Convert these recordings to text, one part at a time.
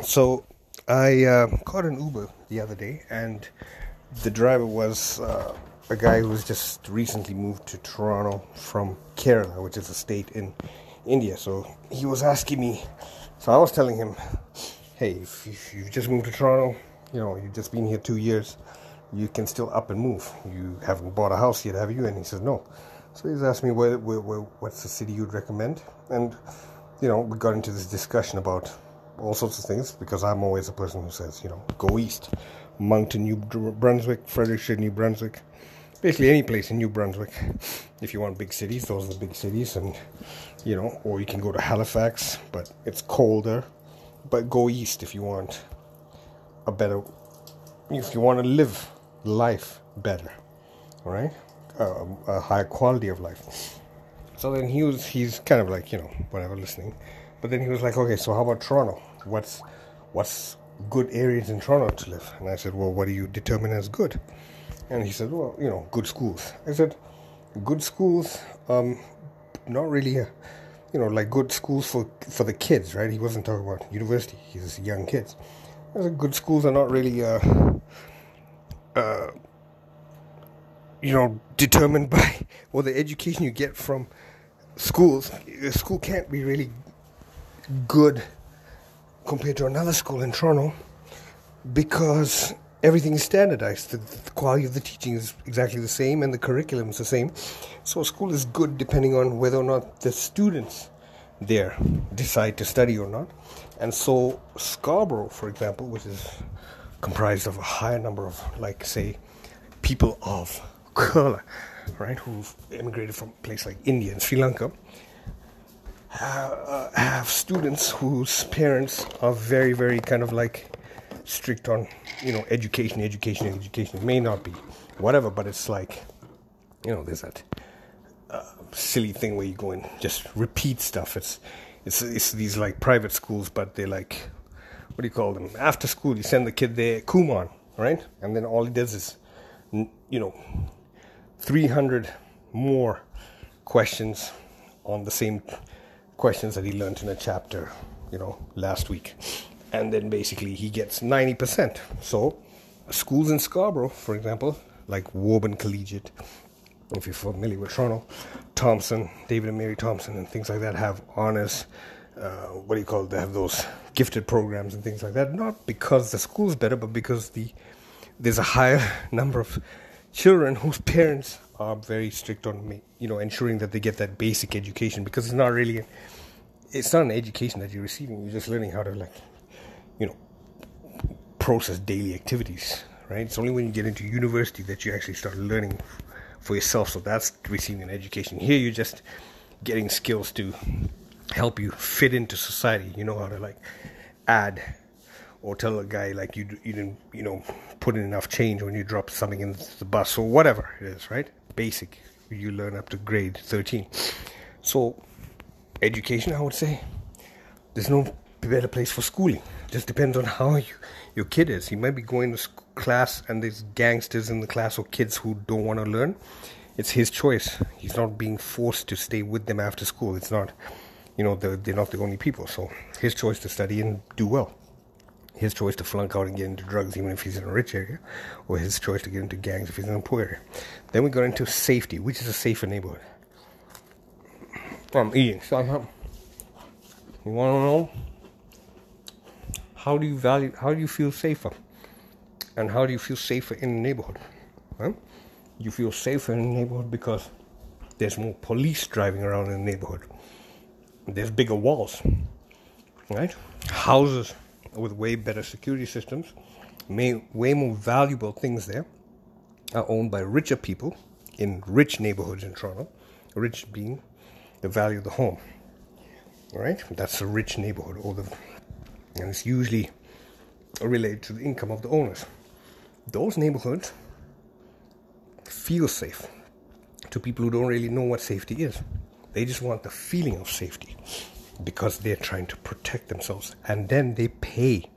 So I uh, caught an Uber the other day, and the driver was uh, a guy who was just recently moved to Toronto from Kerala, which is a state in India. So he was asking me, so I was telling him, hey, if, if you've just moved to Toronto, you know, you've just been here two years, you can still up and move. You haven't bought a house yet, have you? And he says, no. So he's asked me, where, where, where, what's the city you'd recommend? And, you know, we got into this discussion about all sorts of things because I'm always a person who says, you know, go east. Moncton, New Brunswick, Fredericton, New Brunswick, basically any place in New Brunswick. If you want big cities, those are the big cities, and you know, or you can go to Halifax, but it's colder. But go east if you want a better, if you want to live life better, all right, uh, a higher quality of life. So then he was, he's kind of like, you know, whatever, listening. But then he was like, okay, so how about Toronto? What's, what's good areas in Toronto to live? And I said, well, what do you determine as good? And he said, well, you know, good schools. I said, good schools, um, not really, a, you know, like good schools for for the kids, right? He wasn't talking about university. He's young kids. I said, good schools are not really, uh, uh, you know, determined by well the education you get from schools. A school can't be really good compared to another school in Toronto because everything is standardized. The, the, quality of the teaching is exactly the same and the curriculum is the same. So a school is good depending on whether or not the students there decide to study or not. And so Scarborough, for example, which is comprised of a higher number of, like, say, people of color, right, who've immigrated from a place like India and Sri Lanka, have, uh, have students whose parents are very, very kind of like strict on, you know, education, education, education. It may not be whatever, but it's like, you know, there's that uh, silly thing where you go and just repeat stuff. It's, it's, it's these like private schools, but they're like, what do you call them? After school, you send the kid there, Kumon, right? And then all he does is, you know, 300 more questions on the same questions that he learned in a chapter, you know, last week. And then basically he gets 90%. So, schools in Scarborough, for example, like Woburn Collegiate, if you're familiar with Toronto, Thompson, David and Mary Thompson, and things like that have honors. Uh, what do you call it? They have those gifted programs and things like that. Not because the school's better, but because the there's a higher number of children whose parents are very strict on me, you know ensuring that they get that basic education because it's not really it's not an education that you're receiving. You're just learning how to like, you know, process daily activities. Right? It's only when you get into university that you actually start learning for yourself. So that's receiving an education. Here, you're just getting skills to help you fit into society. You know how to like add or tell a guy like you you didn't you know put in enough change when you drop something in the bus or whatever it is. Right? Basic. You learn up to grade 13. So education, I would say. There's no better place for schooling. Just depends on how you, your kid is. He might be going to class and there's gangsters in the class or kids who don't want to learn. It's his choice. He's not being forced to stay with them after school. It's not, you know, they're, they're not the only people. So his choice to study and do well. His choice to flunk out and get into drugs, even if he's in a rich area, or his choice to get into gangs if he's in a poor area. Then we got into safety, which is a safer neighborhood. I'm eating. So I'm, you want to know how do you value? How do you feel safer? And how do you feel safer in the neighborhood? Huh? You feel safer in the neighborhood because there's more police driving around in the neighborhood. There's bigger walls, right? Houses with way better security systems, may, way more valuable things there, are owned by richer people in rich neighborhoods in Toronto. Rich being the value of the home. All right, that's a rich neighborhood, or the, and it's usually related to the income of the owners. Those neighborhoods feel safe to people who don't really know what safety is. They just want the feeling of safety because they're trying to protect themselves, and then they pay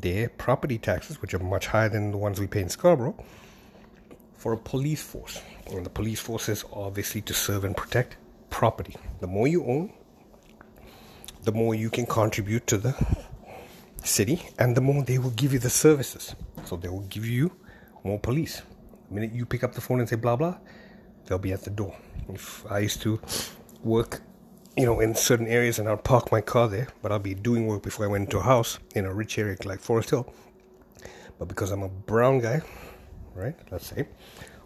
their property taxes, which are much higher than the ones we pay in Scarborough, for a police force. And the police force is obviously to serve and protect property. The more you own, the more you can contribute to the city, and the more they will give you the services. So they will give you more police. The minute you pick up the phone and say blah blah, they'll be at the door. If I used to work, you know, in certain areas and I'll park my car there, but I'll be doing work before I went into a house in a rich area like Forest Hill. But because I'm a brown guy, right, let's say,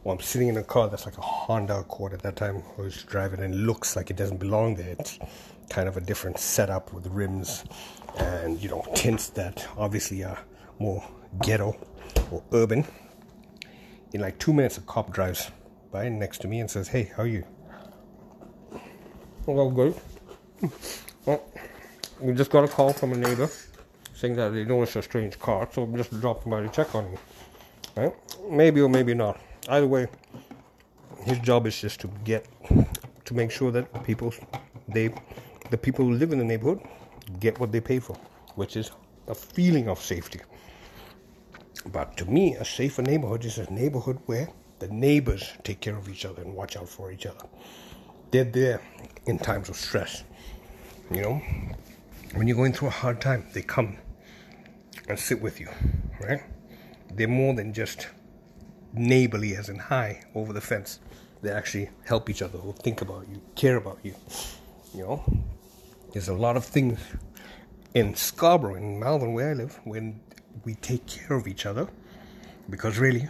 or I'm sitting in a car that's like a Honda Accord at that time, was driving and looks like it doesn't belong there. It's kind of a different setup with rims and, you know, tints that obviously are more ghetto or urban. In like two minutes, a cop drives by next to me and says, Hey, how are you? Well, good. Well, we just got a call from a neighbor saying that they noticed a strange car, so I'm just dropping by to check on you. Right? Maybe or maybe not. Either way, his job is just to get to make sure that people they the people who live in the neighborhood get what they pay for, which is a feeling of safety. But to me, a safer neighborhood is a neighborhood where the neighbors take care of each other and watch out for each other. They're there in times of stress. You know, when you're going through a hard time, they come and sit with you, right? They're more than just neighborly, as in high over the fence. They actually help each other, or think about you, care about you. You know, there's a lot of things in Scarborough, in Malvern, where I live, when we take care of each other, because really,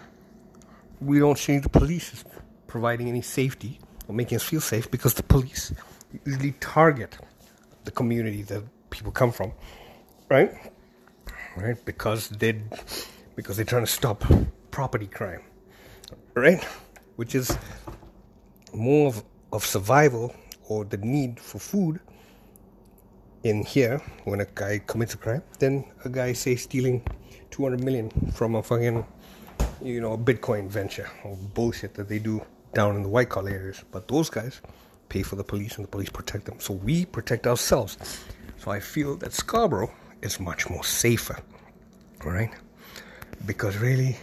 we don't see the police as providing any safety or making us feel safe because the police usually target the community that people come from, right? Right? Because they because they're trying to stop property crime, right? Which is more of, of survival or the need for food in here when a guy commits a crime then a guy say stealing 200 million from a fucking you know, a Bitcoin venture or bullshit that they do down in the white collar areas. But those guys pay for the police and the police protect them. So we protect ourselves. So I feel that Scarborough is much more safer. Right? Because really,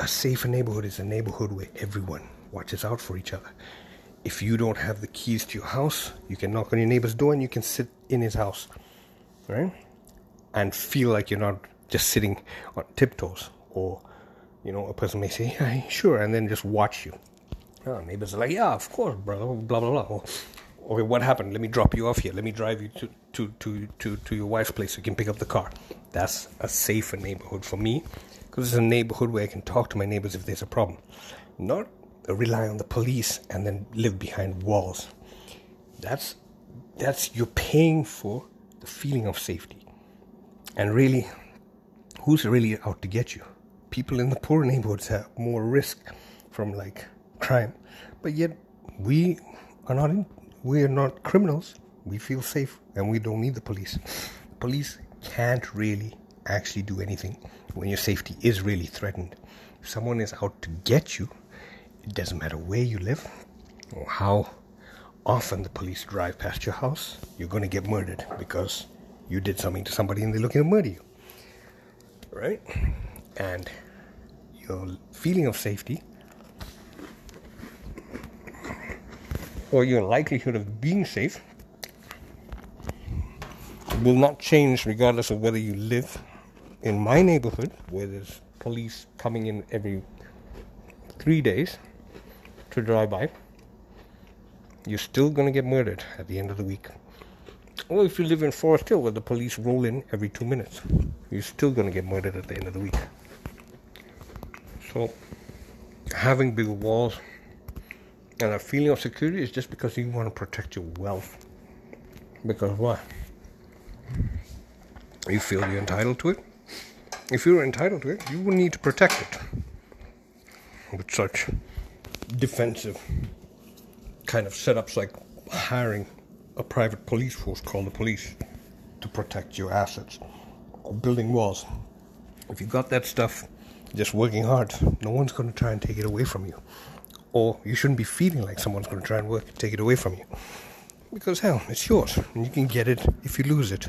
a safer neighborhood is a neighborhood where everyone watches out for each other. If you don't have the keys to your house, you can knock on your neighbor's door and you can sit in his house. Right? And feel like you're not just sitting on tiptoes, or you know, a person may say, yeah, "Sure," and then just watch you. Oh, neighbors are like, "Yeah, of course, brother." Blah blah blah. Okay, what happened? Let me drop you off here. Let me drive you to to to to, to your wife's place so you can pick up the car. That's a safer neighborhood for me because it's a neighborhood where I can talk to my neighbors if there's a problem, not rely on the police and then live behind walls. That's that's you're paying for the feeling of safety, and really who's really out to get you? People in the poor neighborhoods have more risk from like crime, but yet we are not in, we are not criminals. We feel safe and we don't need the police. Police can't really actually do anything when your safety is really threatened. If someone is out to get you, it doesn't matter where you live or how often the police drive past your house, you're going to get murdered because you did something to somebody and they're looking to murder you right? And your feeling of safety or your likelihood of being safe will not change regardless of whether you live in my neighborhood where there's police coming in every three days to drive by. You're still going to get murdered at the end of the week. Or if you live in Forest Hill where the police roll in every two minutes, you're still going to get murdered at the end of the week. So, having big walls and a feeling of security is just because you want to protect your wealth. Because why? You feel you're entitled to it. If you're entitled to it, you will need to protect it with such defensive kind of setups like hiring a private police force called the police to protect your assets or building walls. If you've got that stuff just working hard, no one's going to try and take it away from you. Or you shouldn't be feeling like someone's going to try and work take it away from you. Because hell, it's yours and you can get it if you lose it.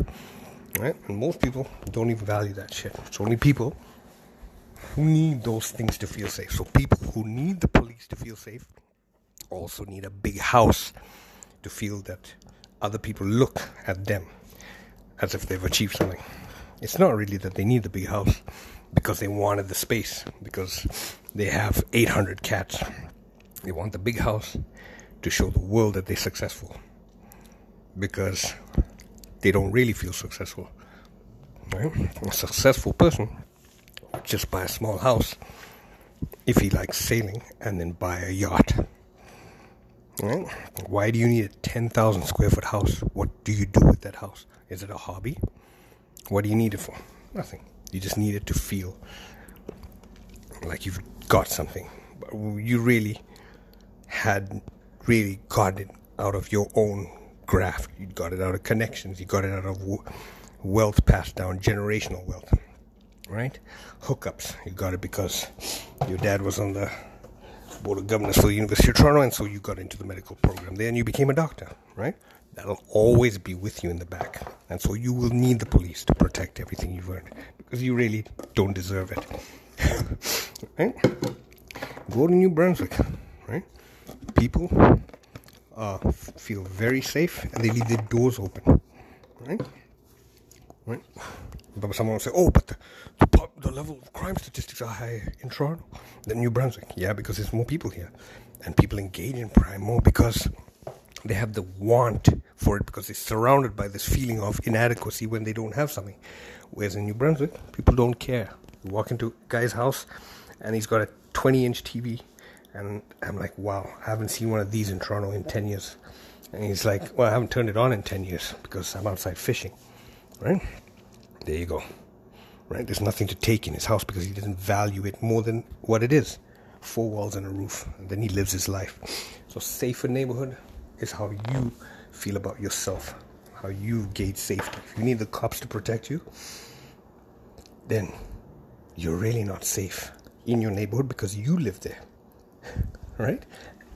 Right? And most people don't even value that shit. It's only people who need those things to feel safe. So people who need the police to feel safe also need a big house to feel that other people look at them as if they've achieved something. It's not really that they need the big house because they wanted the space, because they have 800 cats. They want the big house to show the world that they're successful because they don't really feel successful. Right? A successful person just buy a small house if he likes sailing and then buy a yacht. Right? Why do you need a 10,000 square foot house? What do you do with that house? Is it a hobby? What do you need it for? Nothing. You just need it to feel like you've got something. You really had really got it out of your own graft. You got it out of connections. You got it out of wealth passed down, generational wealth. Right? Hookups. You got it because your dad was on the board of governors for the University of Toronto, and so you got into the medical program there, and you became a doctor. Right? That'll always be with you in the back, and so you will need the police to protect everything you've earned because you really don't deserve it. right? Go to New Brunswick. Right? People uh, feel very safe and they leave their doors open. Right? Right? But someone will say, oh, but the, the, the level of crime statistics are higher in Toronto than New Brunswick. Yeah, because there's more people here. And people engage in crime more because they have the want for it because they're surrounded by this feeling of inadequacy when they don't have something. Whereas in New Brunswick, people don't care. You walk into a guy's house and he's got a 20 inch TV and I'm like, wow, I haven't seen one of these in Toronto in 10 years. And he's like, well, I haven't turned it on in 10 years because I'm outside fishing. Right? There you go. Right? There's nothing to take in his house because he doesn't value it more than what it is four walls and a roof. And then he lives his life. So, safer neighborhood is how you feel about yourself, how you gauge safety. If you need the cops to protect you, then you're really not safe in your neighborhood because you live there right?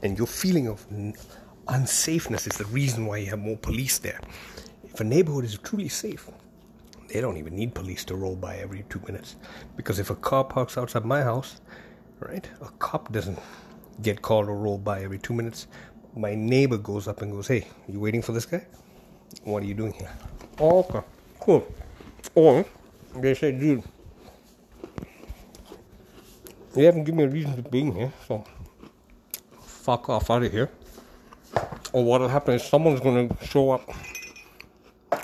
And your feeling of unsafeness is the reason why you have more police there. If a neighborhood is truly safe, they don't even need police to roll by every two minutes. Because if a car parks outside my house, right, a cop doesn't get called or roll by every two minutes. My neighbor goes up and goes, Hey, you waiting for this guy? What are you doing here? Oh, okay, cool. Or they say, Dude, you haven't given me a reason to be here, so fuck off out of here. Or what'll happen is someone's gonna show up,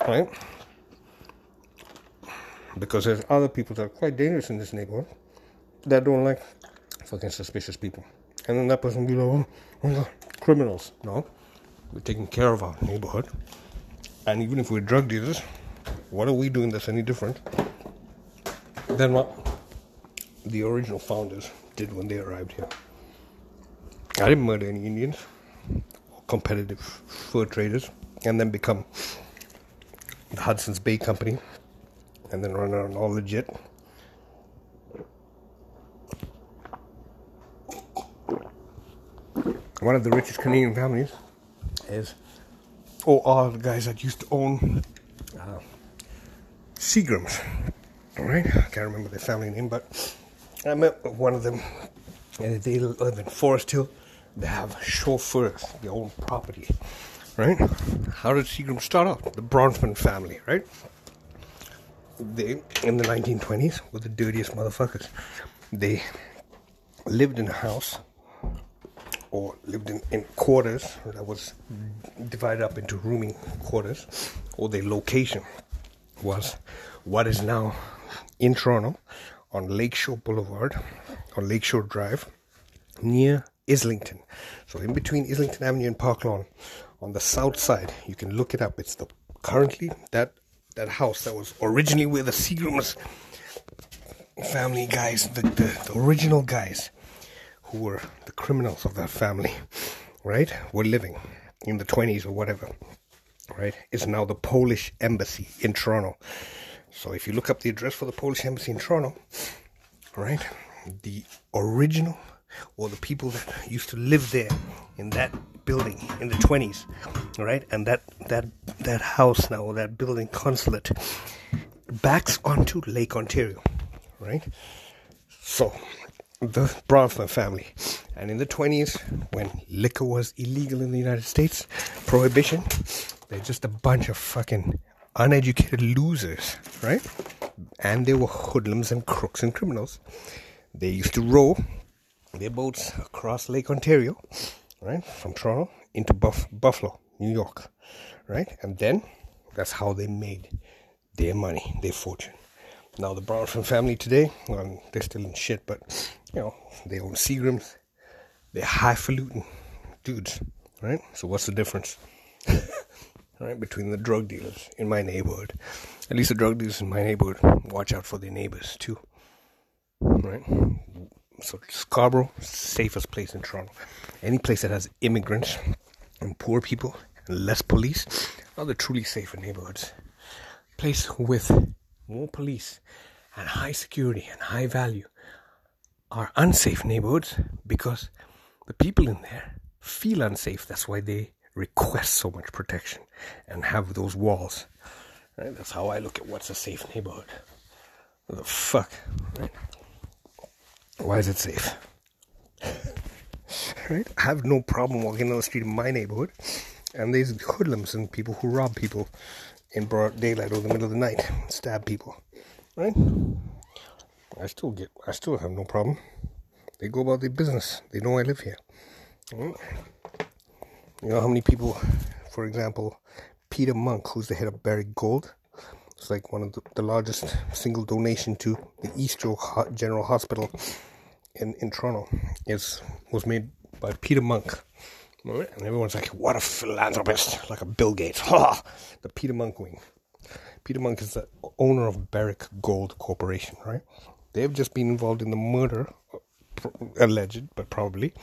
right? Because there's other people that are quite dangerous in this neighborhood that don't like fucking suspicious people. And then that person will be like, oh, oh criminals. No, we're taking care of our neighborhood. And even if we're drug dealers, what are we doing that's any different than what the original founders did when they arrived here? I didn't murder any Indians or competitive fur traders and then become the Hudson's Bay Company and then run around all legit. One of the richest Canadian families is, or oh, are the guys that used to own uh, Seagrams. Alright, I can't remember their family name, but I met one of them, and they live in Forest Hill they have chauffeurs, their own property, right? How did Seagram start out? The Bronfman family, right? They, in the 1920s, were the dirtiest motherfuckers. They lived in a house or lived in, in quarters that was divided up into rooming quarters, or their location was what is now in Toronto on Lakeshore Boulevard, on Lakeshore Drive, near Islington. So in between Islington Avenue and Park Lawn, on the south side, you can look it up. It's the currently that that house that was originally where the Seagrams family guys, the, the, the original guys who were the criminals of that family, right, were living in the 20s or whatever, right, is now the Polish embassy in Toronto. So if you look up the address for the Polish embassy in Toronto, right, the original or the people that used to live there in that building in the 20s right and that that that house now or that building consulate backs onto lake ontario right so the bronfman family and in the 20s when liquor was illegal in the united states prohibition they're just a bunch of fucking uneducated losers, right? And they were hoodlums and crooks and criminals. They used to row their boats across Lake Ontario, right, from Toronto into Buff- Buffalo, New York, right? And then that's how they made their money, their fortune. Now the Bronfman family today, well, they're still in shit, but you know they own Seagrams. They're highfalutin dudes, right? So what's the difference, right, between the drug dealers in my neighborhood? At least the drug dealers in my neighborhood watch out for their neighbors too, right? So Scarborough, safest place in Toronto. Any place that has immigrants and poor people and less police are the truly safer neighborhoods. Place with more police and high security and high value are unsafe neighborhoods because the people in there feel unsafe. That's why they request so much protection and have those walls. Right? That's how I look at what's a safe neighborhood. What the fuck? Right? Why is it safe? right? I have no problem walking down the street in my neighborhood, and there's hoodlums and people who rob people in broad daylight or the middle of the night, stab people, right? I still get, I still have no problem. They go about their business. They know I live here. Right? You know how many people, for example, Peter Munk, who's the head of Barrick Gold, it's like one of the, the largest single donation to the East Joe General Hospital in, in Toronto is was made by Peter Munk. And everyone's like, what a philanthropist, like a Bill Gates. Ha! the Peter Munk wing. Peter Munk is the owner of Barrick Gold Corporation, right? They've just been involved in the murder, alleged, but probably,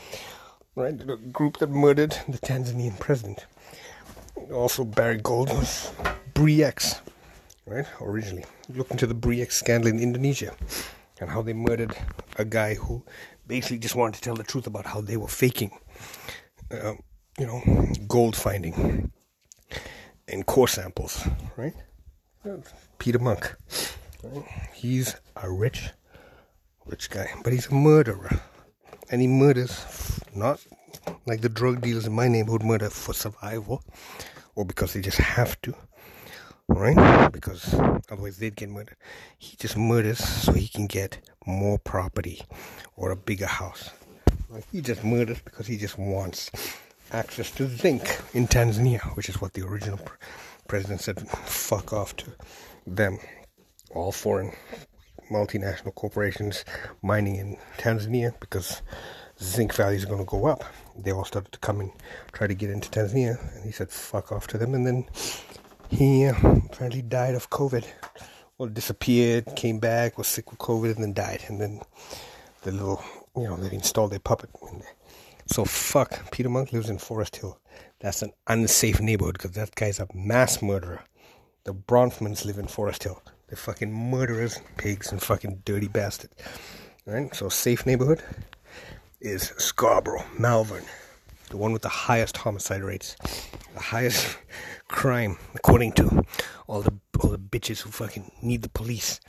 right? The group that murdered the Tanzanian president. Also, Barrick Gold was Bre-X, right? Originally. Look into the Bre-X scandal in Indonesia and how they murdered a guy who basically just wanted to tell the truth about how they were faking, uh, you know, gold finding in core samples, right? Peter Munk. Right? He's a rich, rich guy, but he's a murderer. And he murders not like the drug dealers in my neighborhood murder for survival or because they just have to, right? Because otherwise they'd get murdered. He just murders so he can get more property or a bigger house. He just murders because he just wants access to zinc in Tanzania, which is what the original pr- president said fuck off to them. All foreign multinational corporations mining in Tanzania because zinc values are going to go up. They all started to come and try to get into Tanzania, and he said fuck off to them, and then he uh, apparently died of COVID. Well, disappeared, came back, was sick with COVID, and then died. And then the little, you know, they've installed their puppet. So fuck, Peter Munk lives in Forest Hill. That's an unsafe neighborhood because that guy's a mass murderer. The Bronfmans live in Forest Hill. They're fucking murderers, pigs, and fucking dirty bastards. Right? So safe neighborhood is Scarborough, Malvern, the one with the highest homicide rates, the highest crime, according to all the all the bitches who fucking need the police.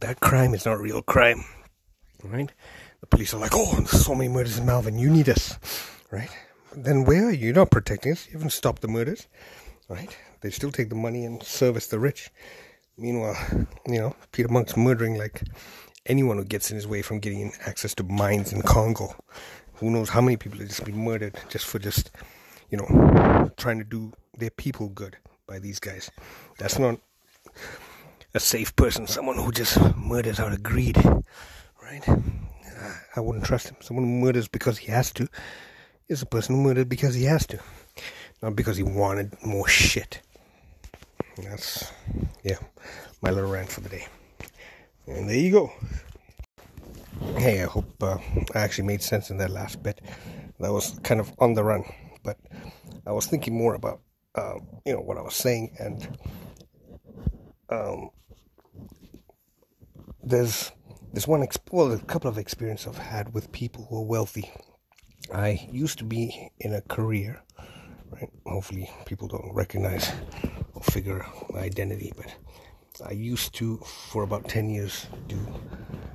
That crime is not real crime, right? Police are like, oh, so many murders in Malvern, you need us, right? Then where are you? Not protecting us. You haven't stopped the murders, right? They still take the money and service the rich. Meanwhile, you know, Peter Munk's murdering like anyone who gets in his way from getting access to mines in Congo. Who knows how many people have just been murdered just for just, you know, trying to do their people good by these guys. That's not a safe person, someone who just murders out of greed, right? I wouldn't trust him. Someone who murders because he has to is a person who murdered because he has to, not because he wanted more shit. That's, yeah, my little rant for the day. And there you go. Hey, I hope uh, I actually made sense in that last bit. That was kind of on the run, but I was thinking more about, uh, you know, what I was saying, and um, there's there's one well, a couple of experiences I've had with people who are wealthy. I used to be in a career, right? Hopefully, people don't recognize or figure my identity, but I used to, for about 10 years, do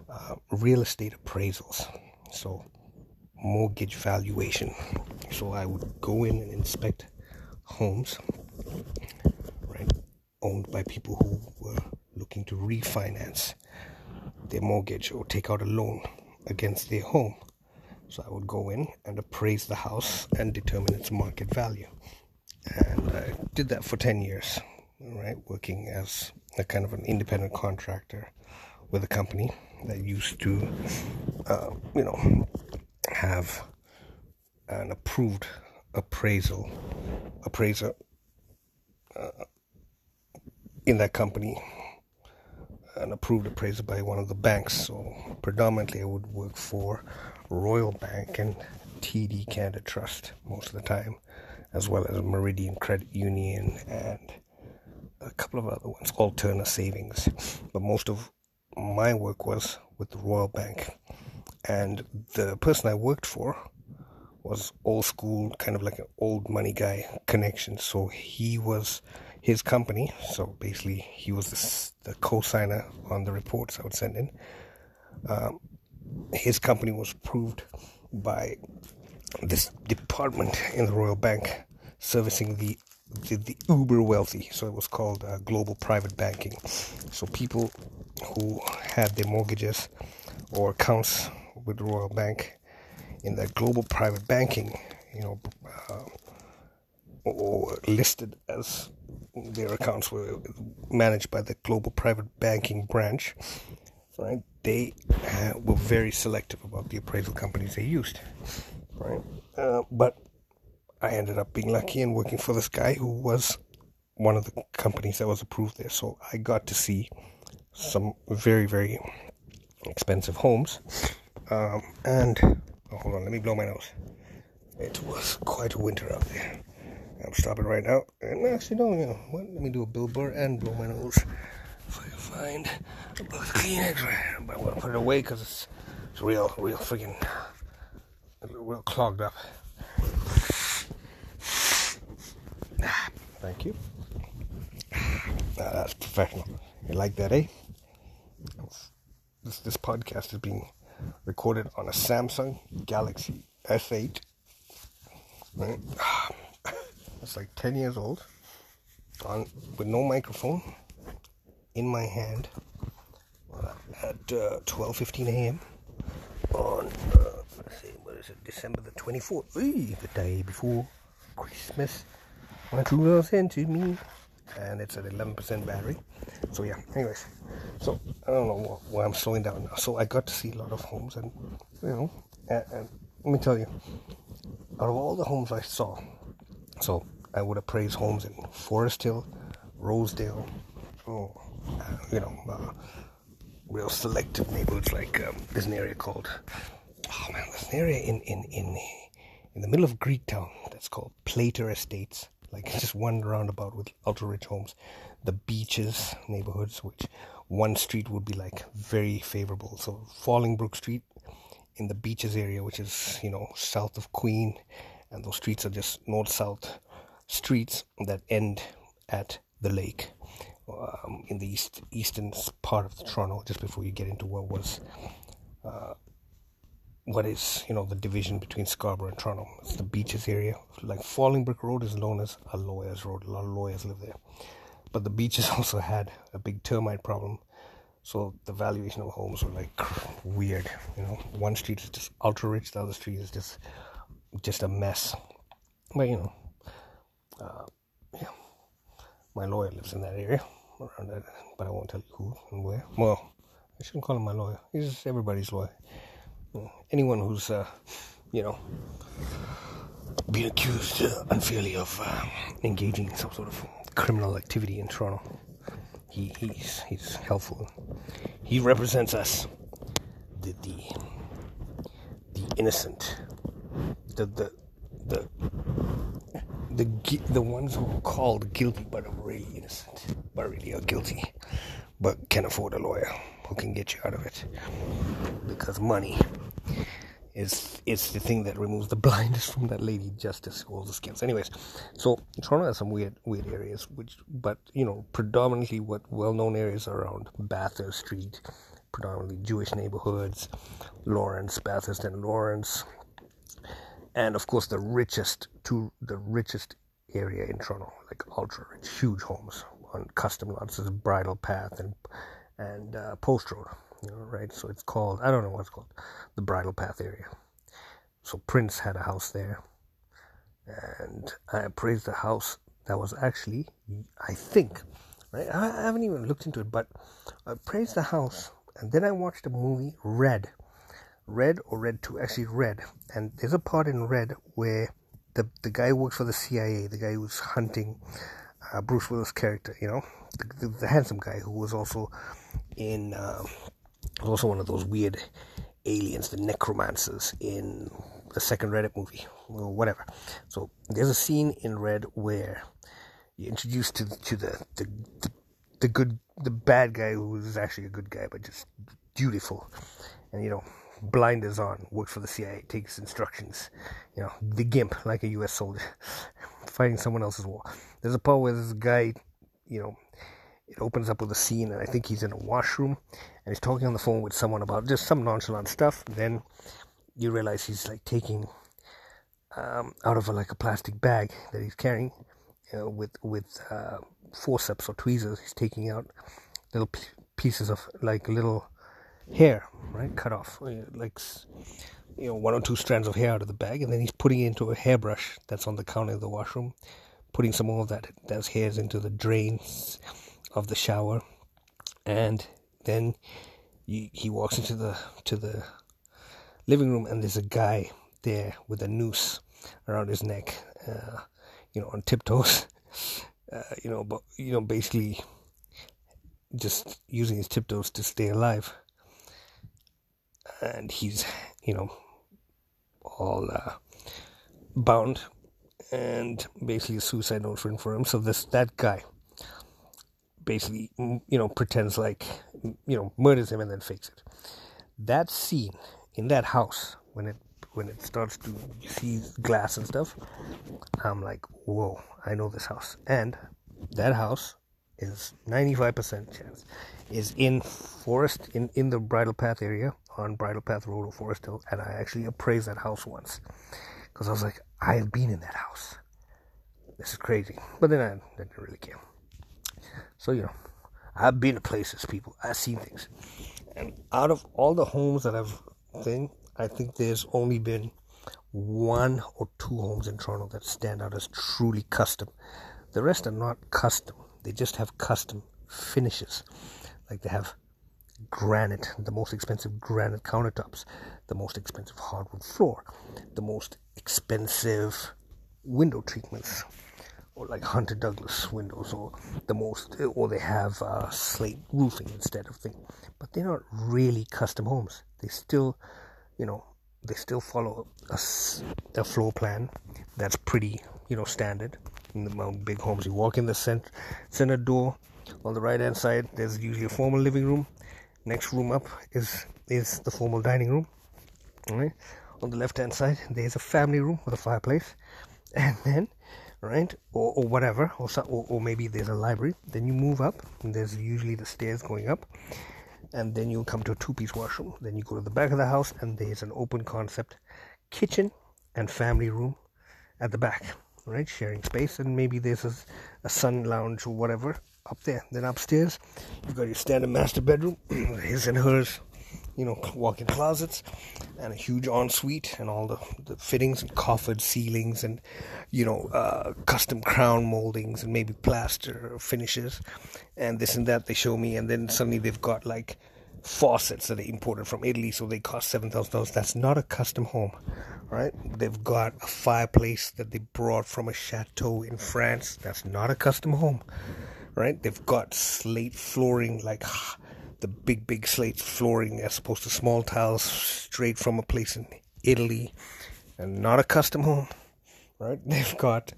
uh, real estate appraisals. So, mortgage valuation. So, I would go in and inspect homes, right? owned by people who were looking to refinance their mortgage or take out a loan against their home. So I would go in and appraise the house and determine its market value. And I did that for 10 years, right? Working as a kind of an independent contractor with a company that used to, uh, you know, have an approved appraisal appraiser uh, in that company an approved appraiser by one of the banks. So predominantly, I would work for Royal Bank and TD Canada Trust most of the time, as well as Meridian Credit Union and a couple of other ones, Alterna Savings. But most of my work was with the Royal Bank, and the person I worked for was old school, kind of like an old money guy connection. So he was his company. So basically, he was the, the co-signer on the reports I would send in. Um, his company was approved by this department in the Royal Bank servicing the the, the uber wealthy. So it was called uh, global private banking. So people who had their mortgages or accounts with the Royal Bank in that global private banking, you know, uh, or listed as their accounts were managed by the global private banking branch, right? They uh, were very selective about the appraisal companies they used, right? Uh, but I ended up being lucky and working for this guy who was one of the companies that was approved there. So I got to see some very, very expensive homes. Um, and oh, hold on, let me blow my nose. It was quite a winter out there. I'm stopping right now. And actually, no, you know what? Let me do a billboard and blow my nose. If I can find a Kleenex. But I want to put it away because it's, it's real, real freaking, real clogged up. Thank you. Ah, that's professional. You like that, eh? This this podcast is being recorded on a Samsung Galaxy S8. Right? It's like 10 years old, on with no microphone, in my hand, at 12:15 uh, a.m. on uh, let's see, what is it, December the 24th, the day before Christmas. My true love sent to me, and it's at 11% battery. So yeah. Anyways, so I don't know why I'm slowing down now. So I got to see a lot of homes, and you know, and, and let me tell you, out of all the homes I saw, so I would appraise homes in Forest Hill, Rosedale, oh, you know, uh, real selective neighborhoods like um, there's an area called, oh man, there's an area in, in, in, in the middle of Greektown that's called Playter Estates. Like just one roundabout with ultra rich homes. The beaches neighborhoods, which one street would be like very favorable. So Fallingbrook Street in the beaches area, which is, you know, south of Queen, and those streets are just north south streets that end at the lake um, in the east eastern part of Toronto, just before you get into what was uh, what is you know the division between Scarborough and Toronto. It's the beaches area. Like Fallingbrook Road is known as a lawyer's road. A lot of lawyers live there, but the beaches also had a big termite problem. So the valuation of homes were like weird. You know, one street is just ultra rich, the other street is just just a mess. But you know, uh, yeah, my lawyer lives in that area, around that, but I won't tell you who and where. Well, I shouldn't call him my lawyer. He's everybody's lawyer. anyone who's, uh, you know, being accused uh, unfairly of uh, engaging in some sort of criminal activity in Toronto, he, he's he's helpful. He represents us, the the, the innocent, the the the the the ones who are called guilty but are really innocent, but really are guilty, but can afford a lawyer who can get you out of it because money is is the thing that removes the blindness from that lady justice who holds the scales. Anyways, so Toronto has some weird weird areas, which but you know predominantly what well known areas around Bathurst Street, predominantly Jewish neighborhoods, Lawrence, Bathurst and Lawrence, and of course the richest to the richest area in Toronto, like ultra rich, huge homes, on custom lots. There's Bridle Path and and uh, Post Road, you know, right? So it's called I don't know what's called the Bridle Path area. So Prince had a house there, and I appraised the house that was actually I think right. I, haven't even looked into it, but I appraised the house, and then I watched the movie Red. Red or Red 2, actually Red. And there's a part in Red where the the guy works for the CIA, the guy who's hunting uh, Bruce Willis' character, you know, the, the, the, handsome guy who was also in, uh, was also one of those weird aliens, the necromancers in the second Reddit movie, or whatever. So there's a scene in Red where you're introduced to to the the, the, the good the bad guy who is actually a good guy but just dutiful, and you know blinders on, works for the CIA, takes instructions. You know, the gimp, like a U.S. soldier, fighting someone else's war. There's a part where this guy, you know, it opens up with a scene, and I think he's in a washroom, and he's talking on the phone with someone about just some nonchalant stuff. Then you realize he's like taking um, out of a, like a plastic bag that he's carrying you know, with with uh, forceps or tweezers. He's taking out little p- pieces of like little hair, right, cut off, uh, like you know, one or two strands of hair out of the bag, and then he's putting it into a hairbrush that's on the counter of the washroom, putting some more of that those hairs into the drains of the shower, and then he, he walks into the to the living room, and there's a guy there with a noose around his neck, uh, you know, on tiptoes, uh, you know, but you know, basically just using his tiptoes to stay alive and he's you know all uh, bound and basically a suicide note written for him. So this that guy basically you know pretends like you know murders him and then fakes it. That scene in that house when it when it starts to see glass and stuff i'm like whoa i know this house. And that house is 95% chance is in forest in in the bridle path area on Bridle Path Road or Forest Hill, and I actually appraised that house once because I was like, I have been in that house. This is crazy, but then I didn't really care. So you know, I've been to places, people. I've seen things, and out of all the homes that I've seen, I think there's only been one or two homes in Toronto that stand out as truly custom. The rest are not custom. They just have custom finishes. Like they have granite, the most expensive granite countertops, the most expensive hardwood floor, the most expensive window treatments, or like Hunter Douglas windows, or the most, or they have uh, slate roofing instead of thing. But they're not really custom homes. They still, you know, they still follow a, a floor plan that's pretty, you know, standard. In the big homes, you walk in the center, center door. On the right hand side, there's usually a formal living room next room up is is the formal dining room. Right? On the left hand side there's a family room with a fireplace. And then right or, or whatever or, or, or maybe there's a library. Then you move up there's usually the stairs going up. And then you'll come to a two-piece washroom. Then you go to the back of the house and there's an open concept kitchen and family room at the back right? Sharing space and maybe there's a, a sun lounge or whatever up there. Then upstairs, you've got your standard master bedroom, his and hers, you know, walk-in closets, and a huge ensuite, and all the, the fittings and coffered ceilings, and you know, uh, custom crown moldings, and maybe plaster finishes, and this and that. They show me, and then suddenly they've got like faucets that they imported from Italy, so they cost seven thousand dollars. That's not a custom home, right? They've got a fireplace that they brought from a chateau in France. That's not a custom home right? They've got slate flooring, like the big, big slate flooring as opposed to small tiles straight from a place in Italy and not a custom home, right? They've got,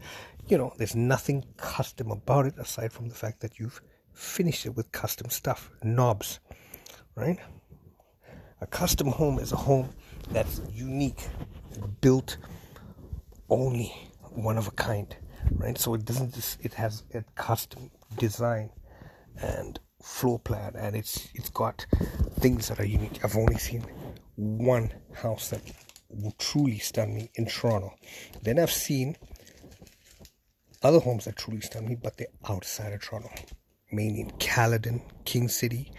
you know, there's nothing custom about it aside from the fact that you've finished it with custom stuff, knobs, right? A custom home is a home that's unique, built only one of a kind, right? So it doesn't just, it has a custom design and floor plan and it's it's got things that are unique i've only seen one house that will truly stun me in toronto then i've seen other homes that truly stun me but they're outside of toronto mainly in Caledon, King City,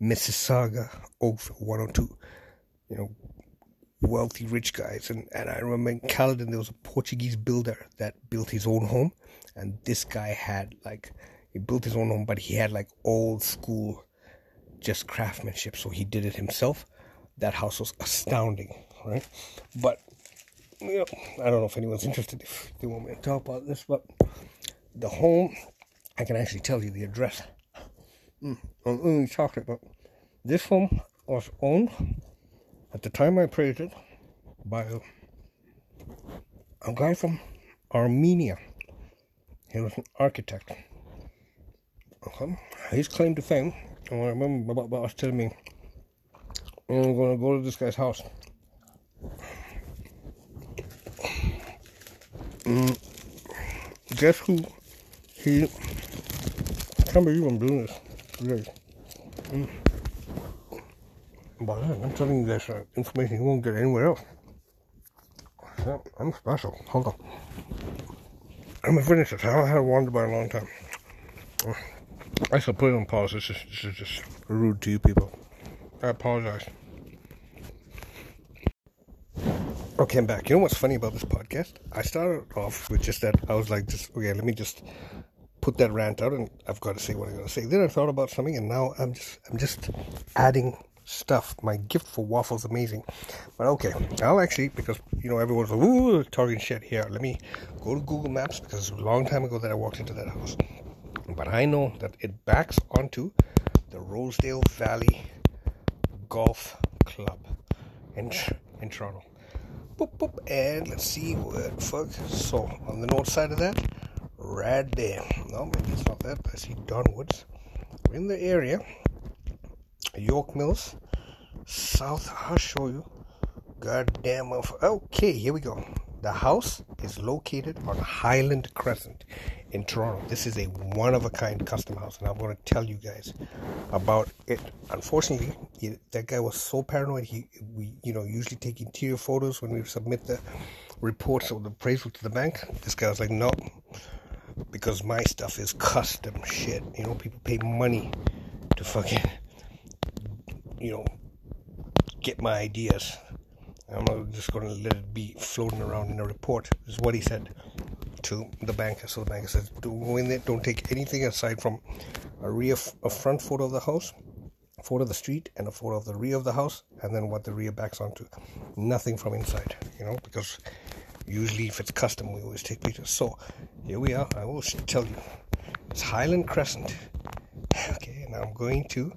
Mississauga, Oakville, 102. You know, wealthy rich guys. And, and I remember in Caledon there was a Portuguese builder that built his own home. And this guy had like, he built his own home, but he had like old school just craftsmanship. So he did it himself. That house was astounding, right? But, you know, I don't know if anyone's interested if they want me to talk about this, but the home, I can actually tell you the address. Mm, I'm only talking about this home was owned at the time I praised it by a, a guy from Armenia. He was an architect. Okay. His claim to fame, and I remember Baba was telling me, I'm going to go to this guy's house. Mm, guess who he. I can't believe I'm doing this. Really. Mm. But I'm telling you guys uh, information you won't get anywhere else. I'm special. Hold on. Oh I'm gonna finish this. I haven't had a wander by a long time. I shall put it on pause. This is, this is just rude to you people. I apologize. Okay, I'm back. You know what's funny about this podcast? I started off with just that. I was like, just okay, let me just put that rant out, and I've got to say what I'm going to say. Then I thought about something, and now I'm just, I'm just adding stuff. My gift for waffles amazing. But okay, I'll actually because you know everyone's like, ooh talking shit here. Let me go to Google Maps because it's a long time ago that I walked into that house. But I know that it backs onto the Rosedale Valley Golf Club in in Toronto. Boop, boop, and let's see what fuck. So on the north side of that, right there. No, maybe it's not that. I see Donwoods. We're in the area. York Mills, South. I'll show you. Goddamn. Okay, here we go. The house is located on Highland Crescent in Toronto. This is a one of a kind custom house, and I'm going to tell you guys about it. Unfortunately, that guy was so paranoid. He, we, you know, usually take interior photos when we submit the reports of the appraisal to the bank. This guy was like, no, because my stuff is custom shit. You know, people pay money to fucking you know, get my ideas. I'm just going to let it be floating around in a report. Is what he said to the banker. So the banker says, go in there, don't take anything aside from a rear, a front photo of the house, a photo of the street, and a photo of the rear of the house, and then what the rear backs onto. Nothing from inside, you know, because usually if it's custom, we always take pictures. So here we are. I will tell you, it's Highland Crescent. Okay, now I'm going to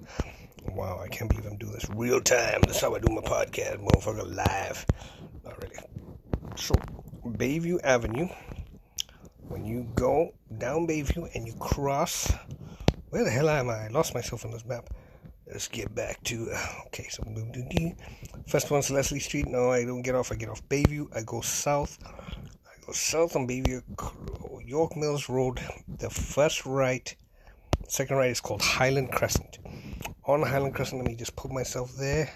Wow, I can't believe I'm doing this real time. That's how I do my podcast, motherfucker, live. Not really. So, Bayview Avenue. When you go down Bayview and you cross, where the hell am I? I lost myself on this map. Let's get back to okay. So. First one's Leslie Street. No, I don't get off. I get off Bayview. I go south. I go south on Bayview, York Mills Road. The first right, second ride is called Highland Crescent on Highland Crescent. Let me just put myself there.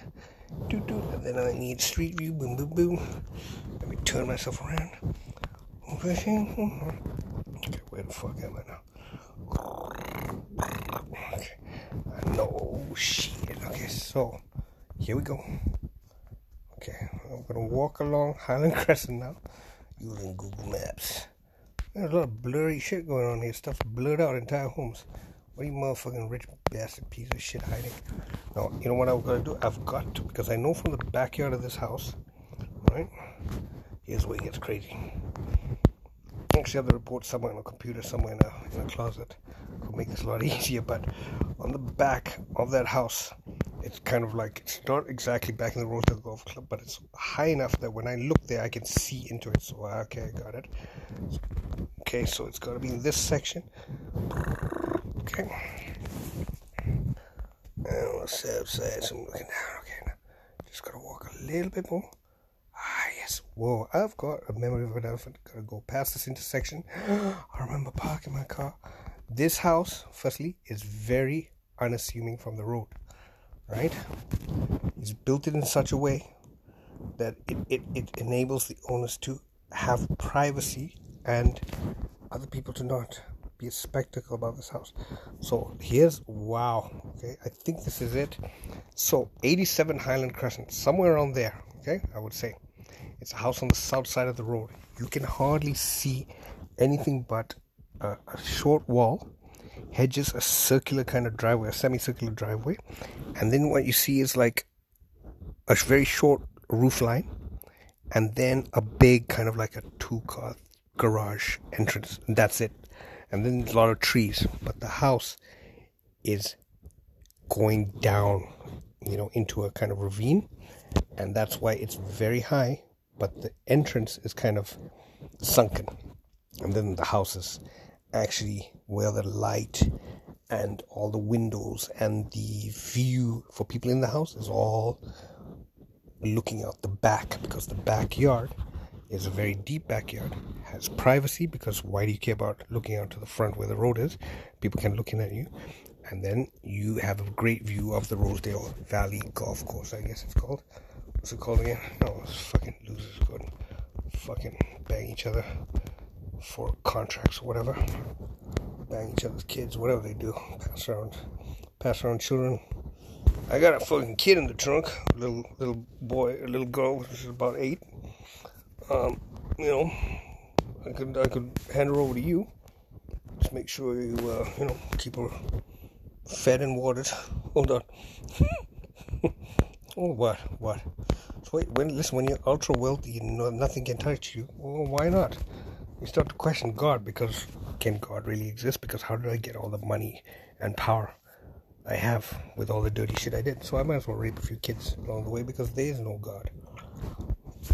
Doo -doo. And then I need street view. Boom, boom, boom. Let me turn myself around. Okay, where the fuck am I now? Okay. No shit. Okay, so here we go. Okay, I'm gonna walk along Highland Crescent now using Google Maps. There's a lot of blurry shit going on here. Stuff blurred out entire homes. What are you motherfucking rich bastard piece of shit hiding? No, you know what I'm gonna do? I've got to, because I know from the backyard of this house, right? Here's where it gets crazy. I actually have the report somewhere on a computer, somewhere in a, in a closet. Could make this a lot easier, but on the back of that house, it's kind of like it's not exactly back in the Rosedale Golf Club, but it's high enough that when I look there, I can see into it. So ah, okay, I got it. Okay, so it's got to be in this section. Okay. And on the south side, so I'm looking down. Okay, now just gotta walk a little bit more. Ah, yes. Whoa, I've got a memory of an elephant. Gotta go past this intersection. I remember parking my car. This house, firstly, is very unassuming from the road, right? It's built it in such a way that it, it, it enables the owners to have privacy and other people to not be a spectacle about this house. So here's wow. Okay, I think this is it. So 87 Highland Crescent, somewhere around there. Okay, I would say it's a house on the south side of the road. You can hardly see anything but a, a short wall, hedges, a circular kind of driveway, a semicircular driveway, and then what you see is like a very short roof line, and then a big kind of like a two-car garage entrance. That's it. And then there's a lot of trees, but the house is going down, you know, into a kind of ravine, and that's why it's very high. But the entrance is kind of sunken, and then the house is actually where the light and all the windows and the view for people in the house is all looking out the back because the backyard is a very deep backyard has privacy because why do you care about looking out to the front where the road is people can look in at you and then you have a great view of the rosedale valley golf course i guess it's called what's it called again no it's fucking losers good fucking bang each other for contracts or whatever. Bang each other's kids, whatever they do. Pass around, pass around children. I got a fucking kid in the trunk, little little boy, a little girl, she's about eight. Um, you know, I could I could hand her over to you. Just make sure you uh, you know keep her fed and watered. Hold on. oh what what? So wait, when listen when you're ultra wealthy, you know, nothing can touch you. Well, why not? you start to question God because can God really exist? Because how did I get all the money and power I have with all the dirty shit I did? So I might as well rape a few kids along the way because there is no God.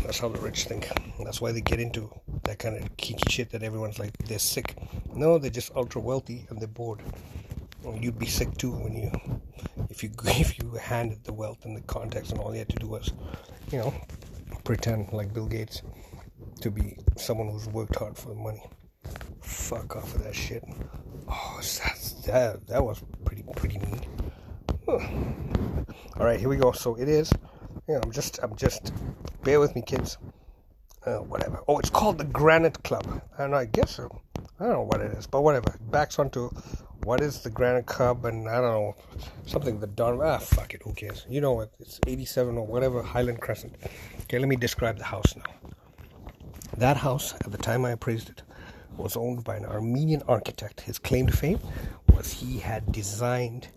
That's how the rich think. That's why they get into that kind of kinky shit that everyone's like they're sick. No, they're just ultra wealthy and they're bored. Well, you'd be sick too when you if you if you handed the wealth and the context and all you had to do was, you know, pretend like Bill Gates to be someone who's worked hard for the money. Fuck off of that shit. Oh, that's, that that was pretty pretty mean. All right, here we go. So it is. Yeah, I'm just I'm just. Bear with me, kids. Uh, whatever. Oh, it's called the Granite Club, and I guess so. I don't know what it is, but whatever. Backs onto what is the Granite Club, and I don't know something the Don. Ah, fuck it. Who cares? You know what? It's 87 or whatever Highland Crescent. Okay, let me describe the house now. That house, at the time I appraised it, was owned by an Armenian architect. His claim to fame was he had designed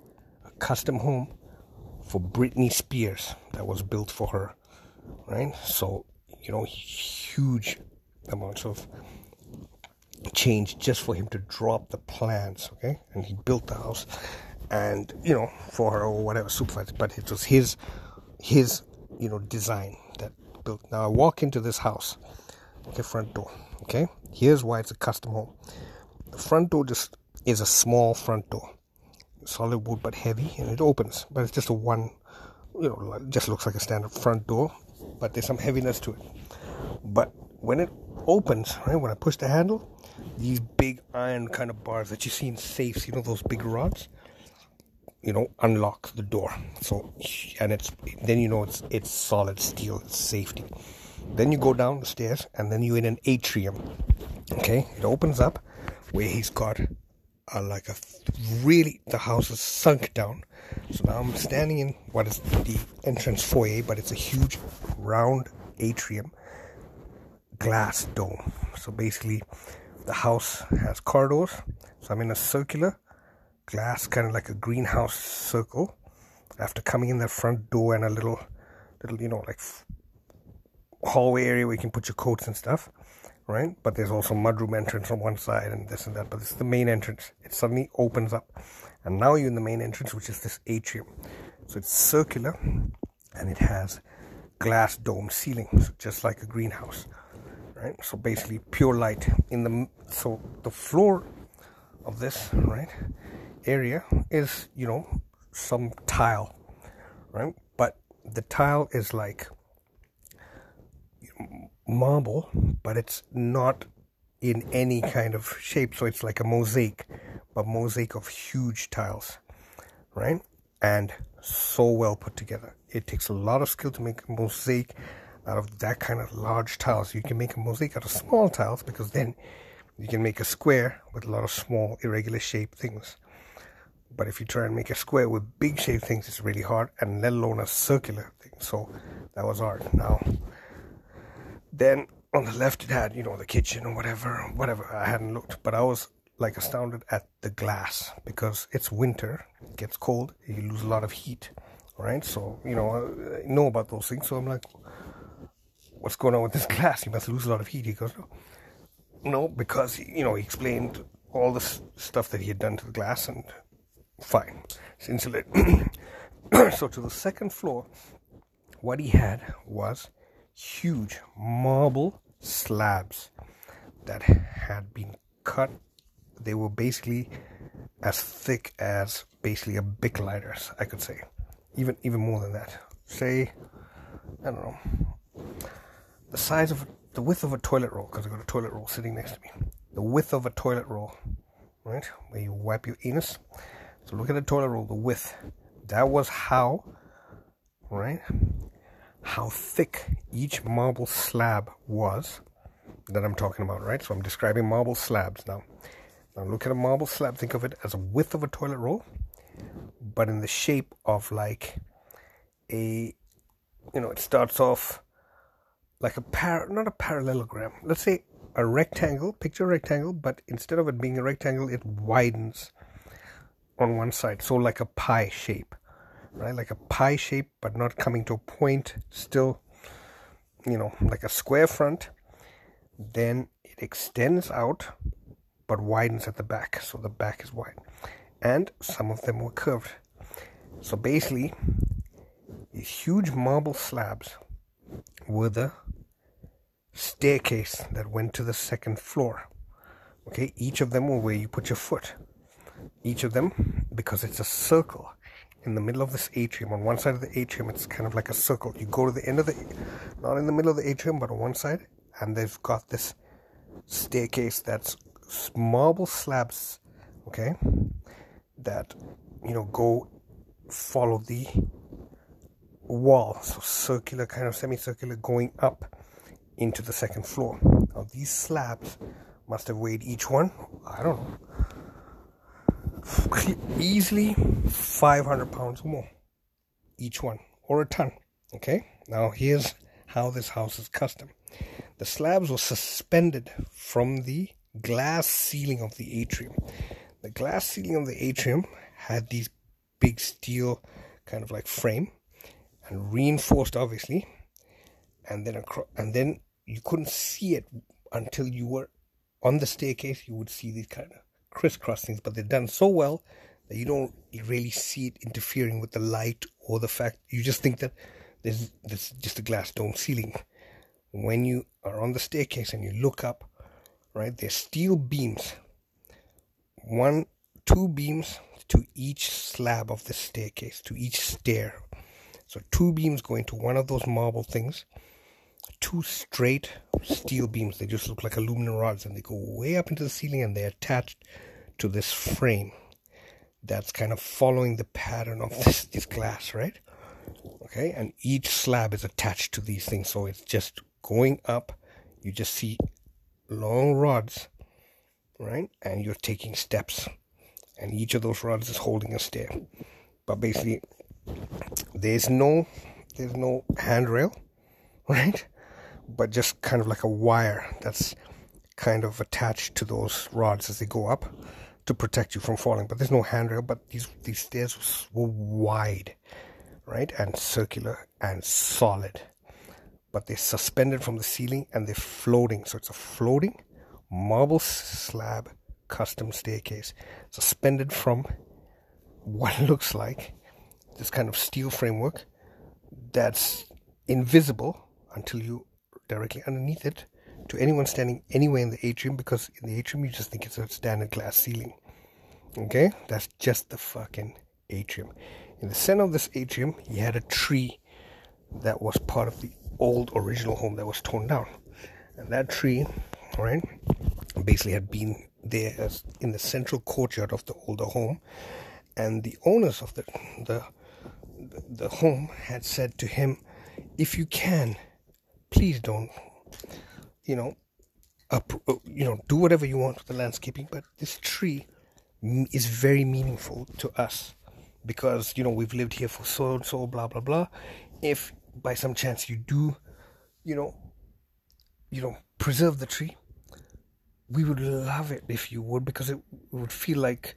a custom home for Britney Spears that was built for her. Right? So, you know, huge amounts of change just for him to drop the plans, okay? And he built the house and, you know, for her or whatever, supervisor. But it was his his, you know, design that built. Now I walk into this house the front door. Okay, here's why it's a custom home. The front door just is a small front door, solid wood but heavy, and it opens. But it's just a one, you know, just looks like a standard front door, but there's some heaviness to it. But when it opens, right, when I push the handle, these big iron kind of bars that you see in safes, you know, those big rods, you know, unlock the door. So, and it's then you know it's it's solid steel, it's safety. Then you go down the stairs and then you're in an atrium. Okay, it opens up where he's got a, like a really, the house is sunk down. So now I'm standing in what is the entrance foyer, but it's a huge round atrium glass dome. So basically, the house has corridors. So I'm in a circular glass, kind of like a greenhouse circle. After coming in that front door and a little, little, you know, like hallway area where you can put your coats and stuff, right? But there's also mudroom entrance on one side and this and that. But this is the main entrance. It suddenly opens up, and now you're in the main entrance, which is this atrium. So it's circular, and it has glass dome ceilings, just like a greenhouse, right? So basically, pure light in the so the floor of this right area is you know some tile, right? But the tile is like marble, but it's not in any kind of shape. So it's like a mosaic, but mosaic of huge tiles, right? And so well put together. It takes a lot of skill to make a mosaic out of that kind of large tiles. You can make a mosaic out of small tiles because then you can make a square with a lot of small irregular shaped things but if you try and make a square with big shaped things it's really hard and let alone a circular thing so that was art now then on the left it had you know the kitchen or whatever whatever. I hadn't looked but i was like astounded at the glass because it's winter it gets cold you lose a lot of heat right? So you know i know about those things so i'm like what's going on with this glass? You must lose a lot of heat. He goes no, no because you know he explained all the stuff that he had done to the glass and fine it's insulated so to the second floor what he had was huge marble slabs that had been cut. They were basically as thick as basically a Bic lighters, I could say. Even even more than that. Say, I don't know, the size of the width of a toilet roll, because I've got a toilet roll sitting next to me. The width of a toilet roll, right? Where you wipe your anus. So look at the toilet roll, the width. That was how, right? How thick each marble slab was that I'm talking about, right? So I'm describing marble slabs now. Now look at a marble slab, think of it as a width of a toilet roll, but in the shape of like a, you know, it starts off like a par, not a parallelogram. Let's say a rectangle, picture a rectangle, but instead of it being a rectangle, it widens on one side. So like a pie shape right? Like a pie shape, but not coming to a point, still, you know, like a square front. Then it extends out, but widens at the back, so the back is wide. And some of them were curved. So basically, these huge marble slabs were the staircase that went to the second floor. Okay, each of them were where you put your foot. Each of them, because it's a circle, in the middle of this atrium. On one side of the atrium, it's kind of like a circle. You go to the end of the, not in the middle of the atrium, but on one side, and they've got this staircase that's marble slabs, okay, that, you know, go follow the wall. So circular, kind of semicircular, going up into the second floor. Now, these slabs must have weighed each one, I don't know easily 500 pounds or more each one or a ton okay? Now here's how this house is custom. The slabs were suspended from the glass ceiling of the atrium. The glass ceiling of the atrium had these big steel kind of like frame and reinforced obviously and then across, and then you couldn't see it until you were on the staircase you would see these kind of crisscross things, but they're done so well that you don't really see it interfering with the light or the fact you just think that there's, there's just a glass dome ceiling. When you are on the staircase and you look up, right, there's steel beams, one, two beams to each slab of the staircase, to each stair. So two beams go into one of those marble things two straight steel beams. They just look like aluminum rods and they go way up into the ceiling and they're attached to this frame that's kind of following the pattern of this, this glass, right? Okay, and each slab is attached to these things, so it's just going up. You just see long rods, right? And you're taking steps, and each of those rods is holding a stair. But basically, there's no there's no handrail, right? But just kind of like a wire that's kind of attached to those rods as they go up to protect you from falling. But there's no handrail, but these, these stairs were wide, right? And circular and solid. But they're suspended from the ceiling and they're floating. So it's a floating marble slab custom staircase suspended from what looks like this kind of steel framework that's invisible until you directly underneath it to anyone standing anywhere in the atrium because in the atrium you just think it's a standard glass ceiling. Okay? That's just the fucking atrium. In the center of this atrium, he had a tree that was part of the old original home that was torn down. And that tree, right, basically had been there as in the central courtyard of the older home. And the owners of the the the home had said to him, if you can, please don't, you know, up, uh, you know, do whatever you want with the landscaping, but this tree is very meaningful to us because you know we've lived here for so and so, blah blah blah. If by some chance you do, you know, you know, preserve the tree, we would love it if you would because it would feel like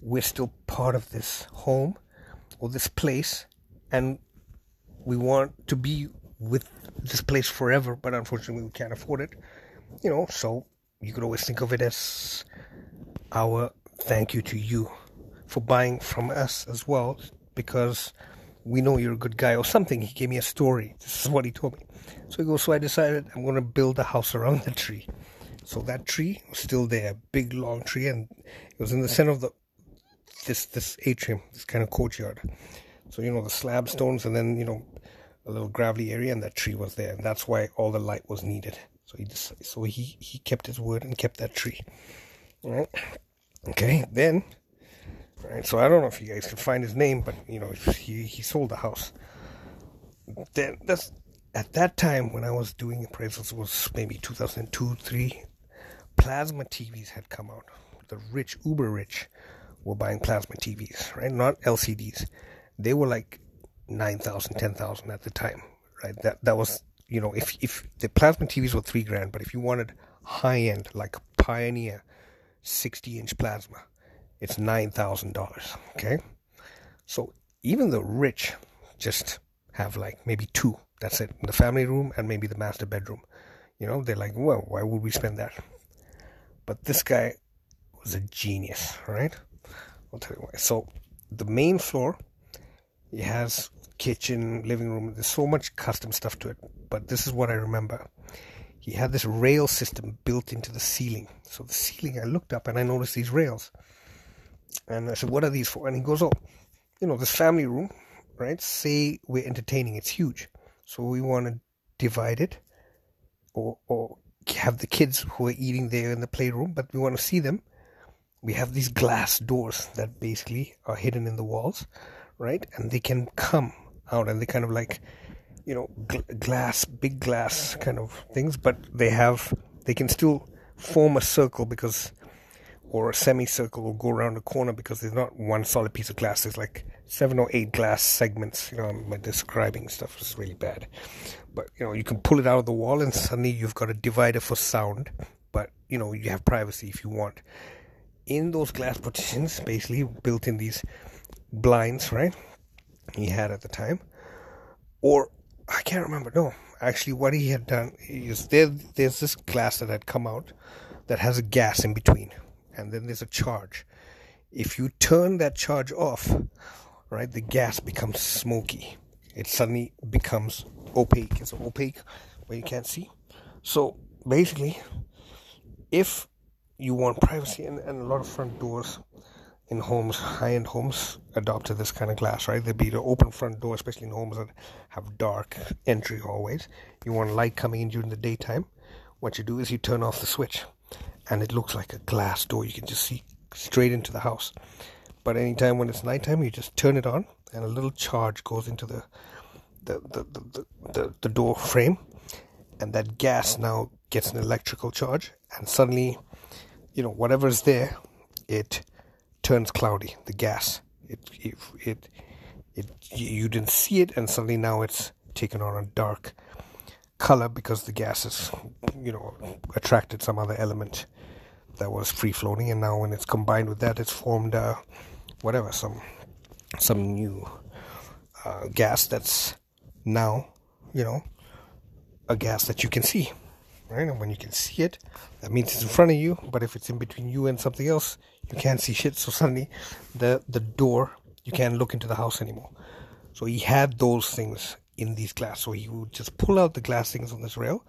we're still part of this home or this place and we want to be with this place forever but unfortunately we can't afford it you know so you could always think of it as our thank you to you for buying from us as well because we know you're a good guy or something. He gave me a story. This is what he told me. So he goes so i decided i'm going to build a house around the tree. So that tree was still there, big long tree, and it was in the center of the this this atrium, this kind of courtyard. So you know the slab stones, and then you know a little gravelly area, and that tree was there, and that's why all the light was needed. So he just so he he kept his word and kept that tree. All right. Okay. Then. All right. So I don't know if you guys can find his name, but you know he he sold the house. Then that's at that time when I was doing appraisals was maybe 2002, three, plasma TVs had come out. The rich, uber rich, were buying plasma TVs, right? Not LCDs. They were like 9,000, 10,000 at the time, right? That that was, you know, if if the plasma TVs were three grand, but if you wanted high end, like Pioneer 60 inch plasma, it's $9,000, okay? So even the rich just have like maybe two. That's it. The family room and maybe the master bedroom. You know, they're like, well, why would we spend that? But this guy was a genius, right? I'll tell you why. So the main floor, it has kitchen, living room. There's so much custom stuff to it. But this is what I remember. He had this rail system built into the ceiling. So the ceiling, I looked up and I noticed these rails. And I said, what are these for? And he goes, oh, you know, this family room, right? Say we're entertaining, it's huge. So we want to divide it or, or have the kids who are eating there in the playroom, but we want to see them. We have these glass doors that basically are hidden in the walls, right? And they can come out and they kind of like, you know, gl- glass, big glass kind of things, but they have, they can still form a circle because, or a semicircle or go around a corner because there's not one solid piece of glass. There's like seven or eight glass segments. You know, my describing stuff is really bad but you know you can pull it out of the wall and suddenly you've got a divider for sound but you know you have privacy if you want in those glass partitions basically built in these blinds right he had at the time or i can't remember no actually what he had done is there there's this glass that had come out that has a gas in between and then there's a charge if you turn that charge off right the gas becomes smoky it suddenly becomes opaque. It's opaque where you can't see. So basically, if you want privacy, and, and a lot of front doors in homes, high end homes, adopted this kind of glass, right? There'd be the open front door, especially in homes that have dark entry hallways. You want light coming in during the daytime. What you do is you turn off the switch, and it looks like a glass door. You can just see straight into the house. But anytime when it's nighttime, you just turn it on, and a little charge goes into the the, the, the, the, the door frame, and that gas now gets an electrical charge, and suddenly, you know, whatever's there, it turns cloudy. The gas, it, it, it, it, you didn't see it, and suddenly now it's taken on a dark color because the gas has, you know, attracted some other element that was free floating, and now when it's combined with that, it's formed, uh, whatever, some, some new uh, gas that's now, you know, a gas that you can see. Right? And when you can see it, that means it's in front of you. But if it's in between you and something else, you can't see shit. So suddenly, the the door you can't look into the house anymore. So he had those things in these glass. So he would just pull out the glass things on this rail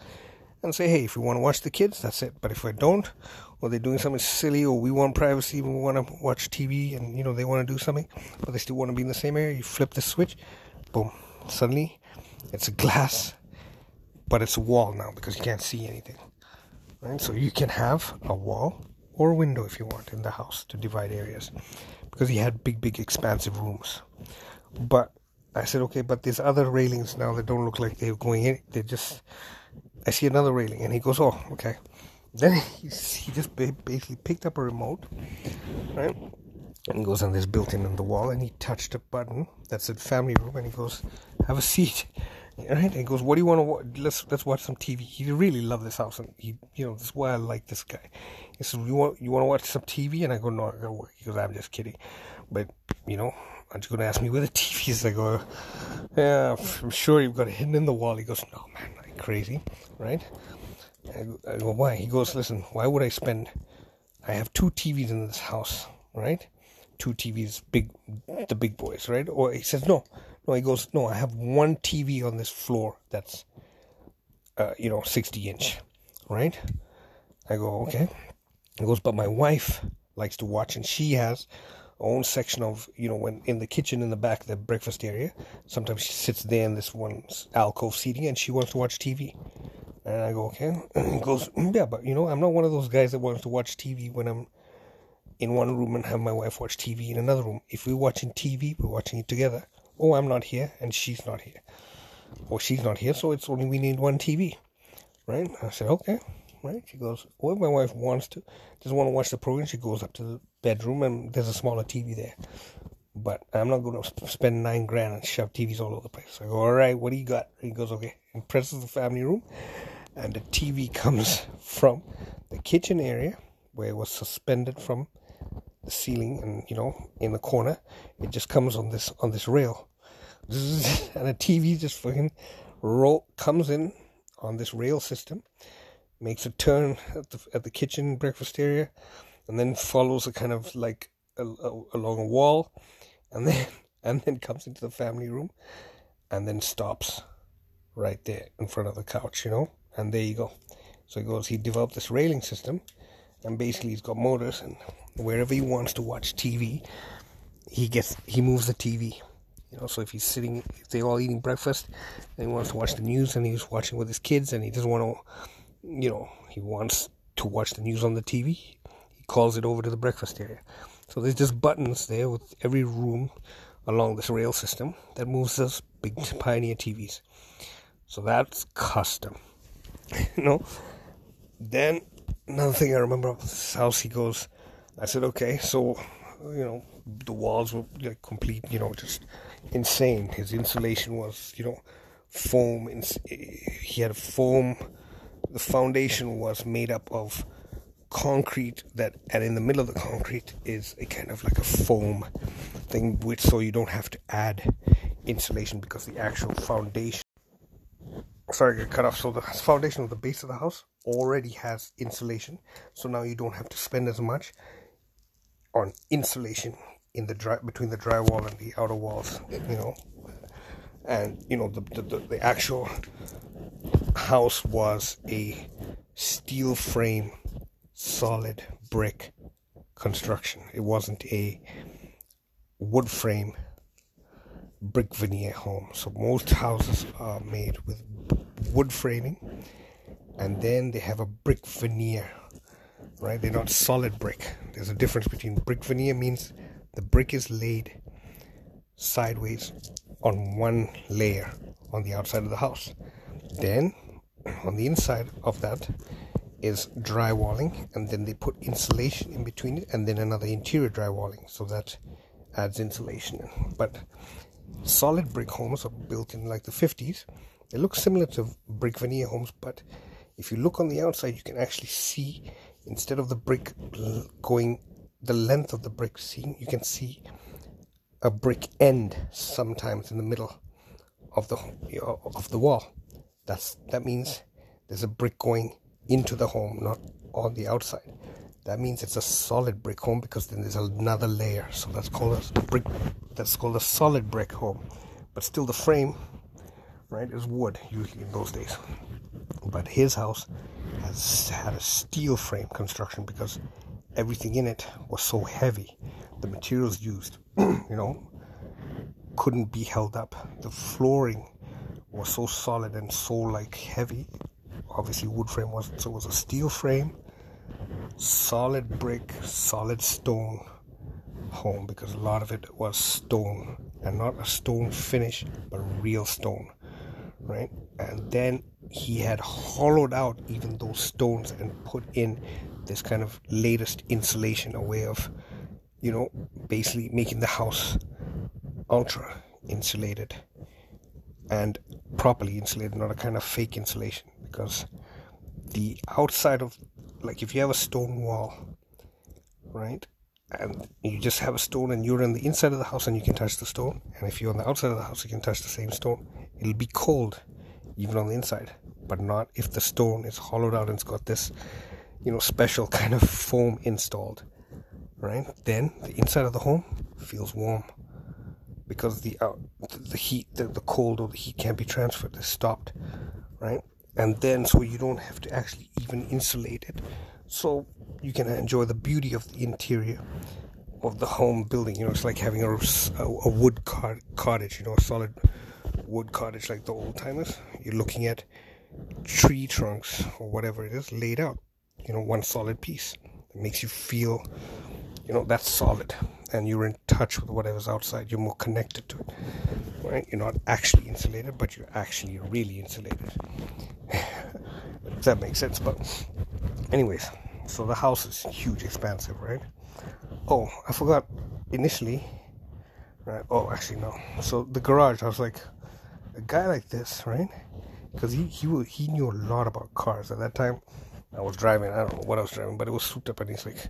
and say, "Hey, if you want to watch the kids, that's it. But if I don't, or they're doing something silly, or we want privacy, we want to watch TV, and you know they want to do something, but they still want to be in the same area, you flip the switch, boom. Suddenly, it's a glass, but it's a wall now because you can't see anything. Right? So you can have a wall or a window if you want in the house to divide areas because he had big, big, expansive rooms. But I said, okay, but there's other railings now that don't look like they're going in. They just, I see another railing, and he goes, oh, okay. Then he, he just basically picked up a remote, right? And he goes on this built-in in the wall, and he touched a button that said "family room," and he goes, "Have a seat." Right? And he goes, "What do you want to watch? Let's let's watch some TV." He really loved this house, and he, you know, this is why I like this guy. He says, "You want you want to watch some TV?" And I go, "No, I gotta work." He goes, "I'm just kidding," but you know, aren't you going to ask me where the TV is? I go, yeah, I'm sure you've got it hidden in the wall. He goes, no, man, like crazy, right? I go, why? He goes, listen, why would I spend? I have two TVs in this house, right? Two TVs, big, the big boys, right? Or he says, no, no. He goes, no, I have one TV on this floor that's, uh, you know, 60 inch, right? I go, okay. He goes, but my wife likes to watch, and she has own section of you know when in the kitchen in the back the breakfast area sometimes she sits there in this one alcove seating and she wants to watch tv and i go okay he goes mm, yeah but you know i'm not one of those guys that wants to watch tv when i'm in one room and have my wife watch tv in another room if we're watching tv we're watching it together oh i'm not here and she's not here or she's not here so it's only we need one tv right i said okay right? She goes, well, my wife wants to, doesn't want to watch the program. She goes up to the bedroom and there's a smaller TV there. But I'm not going to spend nine grand and shove TVs all over the place. I go, all right, what do you got? He goes, okay. And presses the family room, and the TV comes from the kitchen area where it was suspended from the ceiling, and you know, in the corner, it just comes on this on this rail, and a TV just fucking roll comes in on this rail system, makes a turn at the at the kitchen breakfast area, and then follows a kind of like a, a, along a wall, and then and then comes into the family room, and then stops right there in front of the couch, you know, and there you go. So he goes, he developed this railing system, and basically he's got motors, and wherever he wants to watch TV, he gets he moves the TV. You know, so if he's sitting, if they're all eating breakfast, and he wants to watch the news, and he's watching with his kids, and he doesn't want to you know, he wants to watch the news on the TV, he calls it over to the breakfast area. So there's just buttons there with every room along this rail system that moves those big Pioneer TVs. So that's custom. you know? Then another thing I remember of this house, he goes, I said, okay, so, you know, the walls were like complete, you know, just insane. His insulation was, you know, foam. He had a foam the foundation was made up of concrete that and in the middle of the concrete is a kind of like a foam thing which so you don't have to add insulation because the actual foundation sorry I cut off so the foundation of the base of the house already has insulation so now you don't have to spend as much on insulation in the dry between the drywall and the outer walls you know and you know the the, the, the actual house was a steel frame, solid brick construction. It wasn't a wood frame brick veneer home. So most houses are made with wood framing and then they have a brick veneer. Right? They're not solid brick. There's a difference between brick veneer means the brick is laid sideways on one layer on the outside of the house. Then on the inside of that is drywalling and then they put insulation in between it and then another interior drywalling. So that adds insulation but solid brick homes are built in like the 50s they look similar to brick veneer homes but if you look on the outside you can actually see instead of the brick going the length of the brick you can see a brick end sometimes in the middle of the of the wall that's that means there's a brick going into the home, not on the outside. That means it's a solid brick home because then there's another layer. So that's called a brick. That's called a solid brick home. But still, the frame, right, is wood usually in those days. But his house has had a steel frame construction because everything in it was so heavy. The materials used, you know, couldn't be held up. The flooring was so solid and so like heavy. Obviously, wood frame wasn't, so it was a steel frame, solid brick, solid stone home because a lot of it was stone and not a stone finish, but real stone, right? And then he had hollowed out even those stones and put in this kind of latest insulation, a way of, you know, basically making the house ultra insulated and properly insulated, not a kind of fake insulation. Because the outside of, like, if you have a stone wall, right, and you just have a stone and you're on the inside of the house and you can touch the stone, and if you're on the outside of the house, you can touch the same stone, it'll be cold even on the inside, but not if the stone is hollowed out and it's got this, you know, special kind of foam installed, right? Then the inside of the home feels warm because the uh, the heat, the, the cold or the heat can't be transferred. It's stopped, right? And then so you don't have to actually even insulate it, so you can enjoy the beauty of the interior of the home building. You know, it's like having a, a, a wood cottage. You know, a solid wood cottage like the old timers. You're looking at tree trunks or whatever it is laid out. You know, one solid piece. It makes you feel, you know, that's solid and you're in touch with whatever's outside. You're more connected to it, right? You're not actually insulated, but you're actually really insulated. If that makes sense. But, anyways, so the house is huge, expansive, right? Oh, I forgot initially. Right? Oh, actually no. So the garage, I was like, a guy like this, right? Because he he he knew a lot about cars at that time. I was driving. I don't know what I was driving, but it was souped up, and he's like,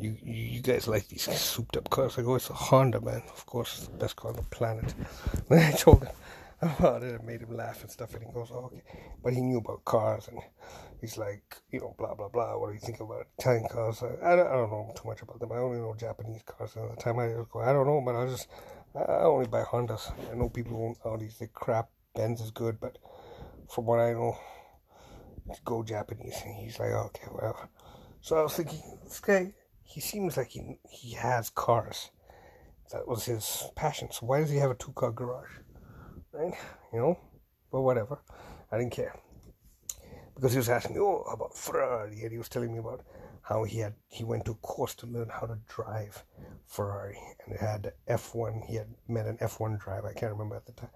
"You you, guys like these souped up cars?" I go, "It's a Honda, man. Of course, it's the best car on the planet." then I told him about it and made him laugh and stuff, and he goes, "Oh, okay." But he knew about cars, and he's like, you know, blah blah blah. What do you think about Italian cars? I, I, don't, I don't know too much about them. I only know Japanese cars. And at the time, I go, I don't know, but I just I only buy Hondas. I know people own Audis. The crap Benz is good, but from what I know, go Japanese. And he's like, okay, well. So I was thinking, this guy, he seems like he he has cars. That was his passion. So why does he have a two car garage? Right? You know? But whatever. I didn't care. Because he was asking me, oh, about Ferrari. And he was telling me about how he had he went to a course to learn how to drive Ferrari. And it had F1. He had met an F1 driver. I can't remember at the time.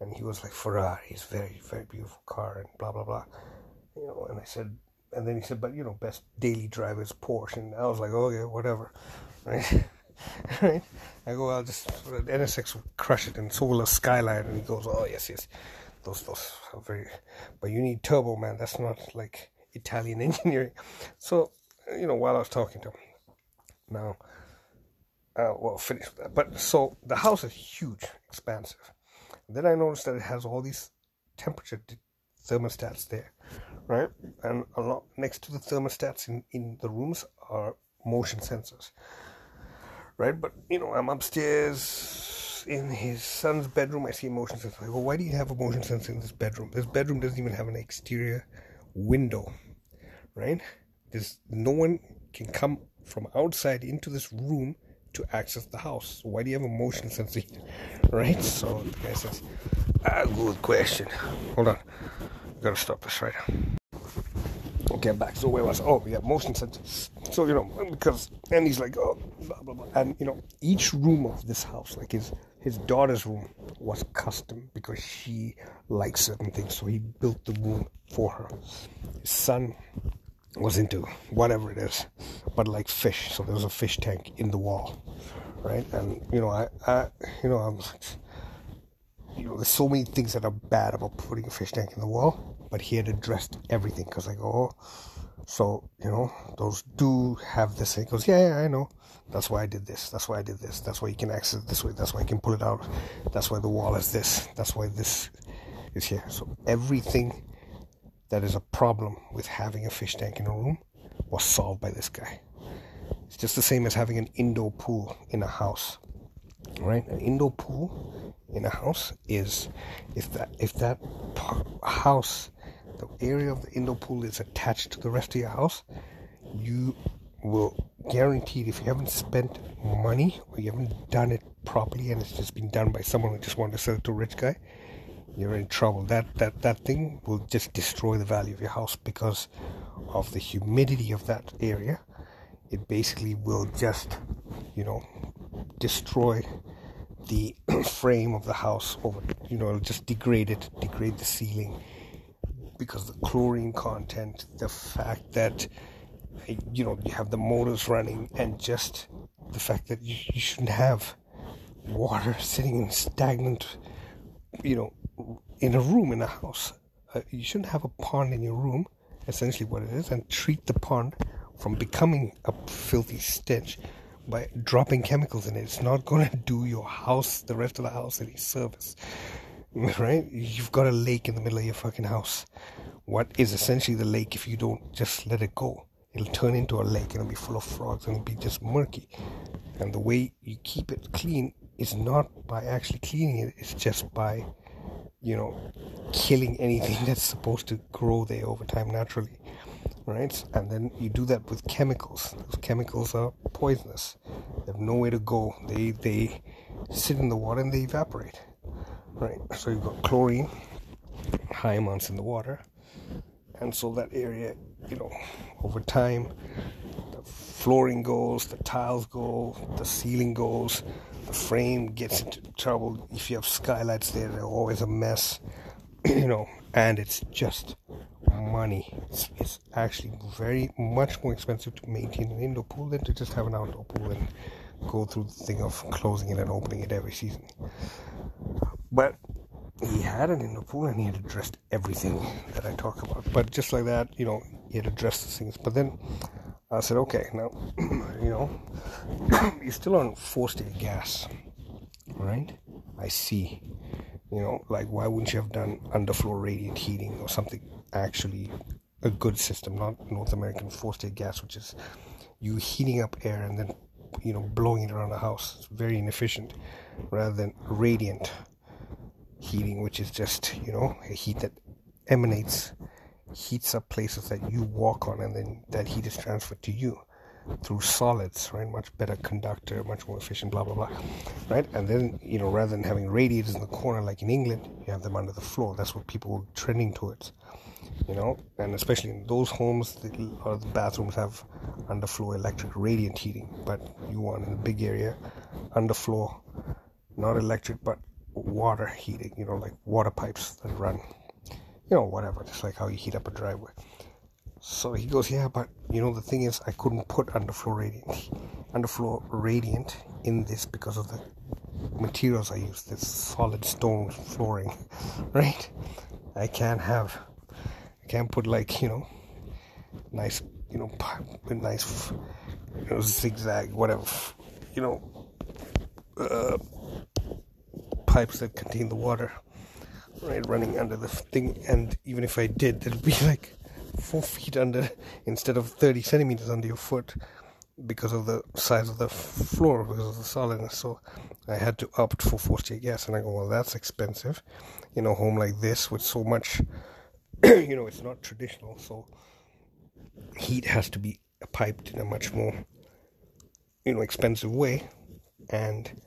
And he was like, Ferrari is very, very beautiful car and blah, blah, blah you know, and I said, and then he said, but you know, best daily driver is Porsche, and I was like, okay, whatever, right? right? I go, I'll just NSX will crush it, and so will a Skyline, and he goes, oh yes, yes, those those are very, but you need turbo, man. That's not like Italian engineering. So, you know, while I was talking to him, now, uh, well, finish. But so the house is huge, expansive. Then I noticed that it has all these temperature thermostats there right? And a lot next to the thermostats in, in the rooms are motion sensors, right? But you know, I'm upstairs in his son's bedroom. I see a motion sensor. I why do you have a motion sensor in this bedroom? This bedroom doesn't even have an exterior window, right? There's no one can come from outside into this room to access the house. So why do you have a motion sensor here? Right? So the guy says, ah, good question. Hold on. Gotta stop this right now get back. So where was? Oh, yeah, motion sensors. So you know, because and he's like, oh, blah blah blah, and you know, each room of this house, like his his daughter's room, was custom because she likes certain things. So he built the room for her. His son was into whatever it is, but like fish. So there was a fish tank in the wall, right? And you know, I, I you know, I'm you know, there's so many things that are bad about putting a fish tank in the wall, but he had addressed everything because I go, oh, so you know, those do have this. He goes, yeah, yeah, I know. That's why I did this. That's why I did this. That's why you can access this way. That's why you can pull it out. That's why the wall is this. That's why this is here. So everything that is a problem with having a fish tank in a room was solved by this guy. It's just the same as having an indoor pool in a house right? An indoor pool in a house is if that if that house, the area of the indoor pool is attached to the rest of your house, you will guaranteed if you haven't spent money or you haven't done it properly and it's just been done by someone who just wanted to sell it to a rich guy, you're in trouble. That that that thing will just destroy the value of your house because of the humidity of that area. It basically will just, you know, destroy the frame of the house over you know just degrade it degrade the ceiling because the chlorine content, the fact that you know you have the motors running, and just the fact that you, you shouldn't have water sitting in stagnant, you know, in a room in a house. Uh, you shouldn't have a pond in your room, essentially what it is, and treat the pond from becoming a filthy stench by dropping chemicals in it. It's not going to do your house, the rest of the house, any service. Right? You've got a lake in the middle of your fucking house. What is essentially the lake if you don't just let it go? It'll turn into a lake and it'll be full of frogs and it'll be just murky. And the way you keep it clean is not by actually cleaning it, it's just by, you know, killing anything that's supposed to grow there over time naturally right? And then you do that with chemicals. Those chemicals are poisonous. They have nowhere to go. They they sit in the water and they evaporate, right? So you've got chlorine, high amounts in the water, and so that area, you know, over time, the flooring goes, the tiles go, the ceiling goes, the frame gets into trouble. If you have skylights there, they're always a mess, you know, and it's just money. It's, actually very much more expensive to maintain an indoor pool than to just have an outdoor pool and go through the thing of closing it and opening it every season. But he had an indoor pool and he had addressed everything that I talk about. But just like that, you know, he had addressed the things. But then I said, okay, now, you know, you're still on forced air gas, right? I see. You know, like why wouldn't you have done underfloor radiant heating or something actually a good system, not North American forced air gas, which is you heating up air and then you know blowing it around the house. It's very inefficient, rather than radiant heating, which is just you know a heat that emanates, heats up places that you walk on, and then that heat is transferred to you through solids, right? Much better conductor, much more efficient, blah blah blah, right? And then you know rather than having radiators in the corner like in England, you have them under the floor. That's what people were trending towards you know, and especially in those homes, the, or the bathrooms have underfloor electric radiant heating, but you want in a big area underfloor, not electric, but water heating, you know, like water pipes that run, you know, whatever, just like how you heat up a driveway. So he goes, yeah, but you know, the thing is, I couldn't put underfloor radiant, underfloor radiant in this because of the materials I use, this solid stone flooring, right? I can't have can't put like you know, nice you know, nice you know zigzag whatever you know, uh, pipes that contain the water, right, running under the thing. And even if I did, it'd be like four feet under instead of thirty centimeters under your foot because of the size of the floor, because of the solidness. So I had to opt for forced air gas, and I go, well, that's expensive. In a home like this with so much you know, it's not traditional, so heat has to be piped in a much more, you know, expensive way, and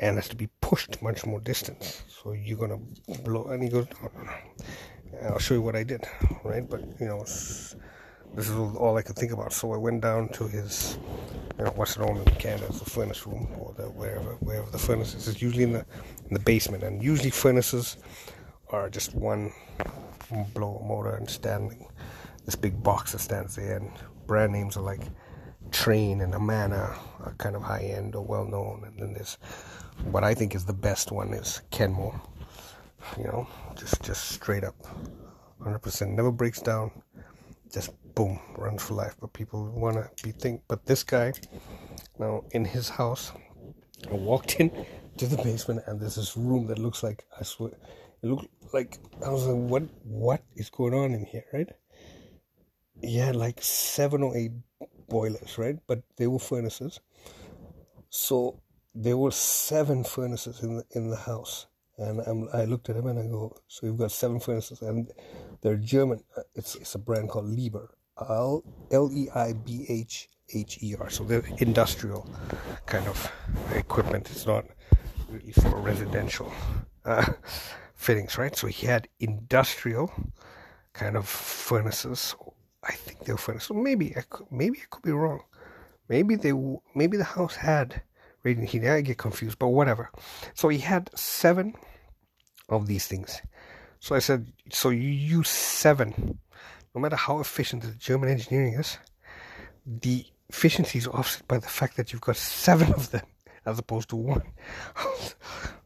and has to be pushed much more distance. So you're gonna blow. And he goes, no, no, no. I'll show you what I did, right? But you know, this is all I could think about. So I went down to his, you know, what's known in Canada as the furnace room, or the wherever wherever the furnace is. It's usually in the in the basement, and usually furnaces are just one blow motor and standing this big box that stands there and brand names are like Trane and Amana are kind of high end or well known and then there's what I think is the best one is Kenmore you know just just straight up 100% never breaks down just boom runs for life but people want to be think but this guy now in his house I walked in to the basement and there's this room that looks like I swear it looked like I was like, what what is going on in here, right? He had like seven or eight boilers, right? But they were furnaces. So there were seven furnaces in the in the house, and I'm, I looked at him and I go, so you've got seven furnaces, and they're German. It's it's a brand called Liebherr, L L E I B H H E R. So they're industrial kind of equipment. It's not really for residential. Uh, fittings, right? So he had industrial kind of furnaces. I think they were furnaces. Maybe I could, maybe I could be wrong. Maybe they maybe the house had radiant heating. I get confused, but whatever. So he had seven of these things. So I said, so you use seven. No matter how efficient the German engineering is, the efficiency is offset by the fact that you've got seven of them as opposed to one.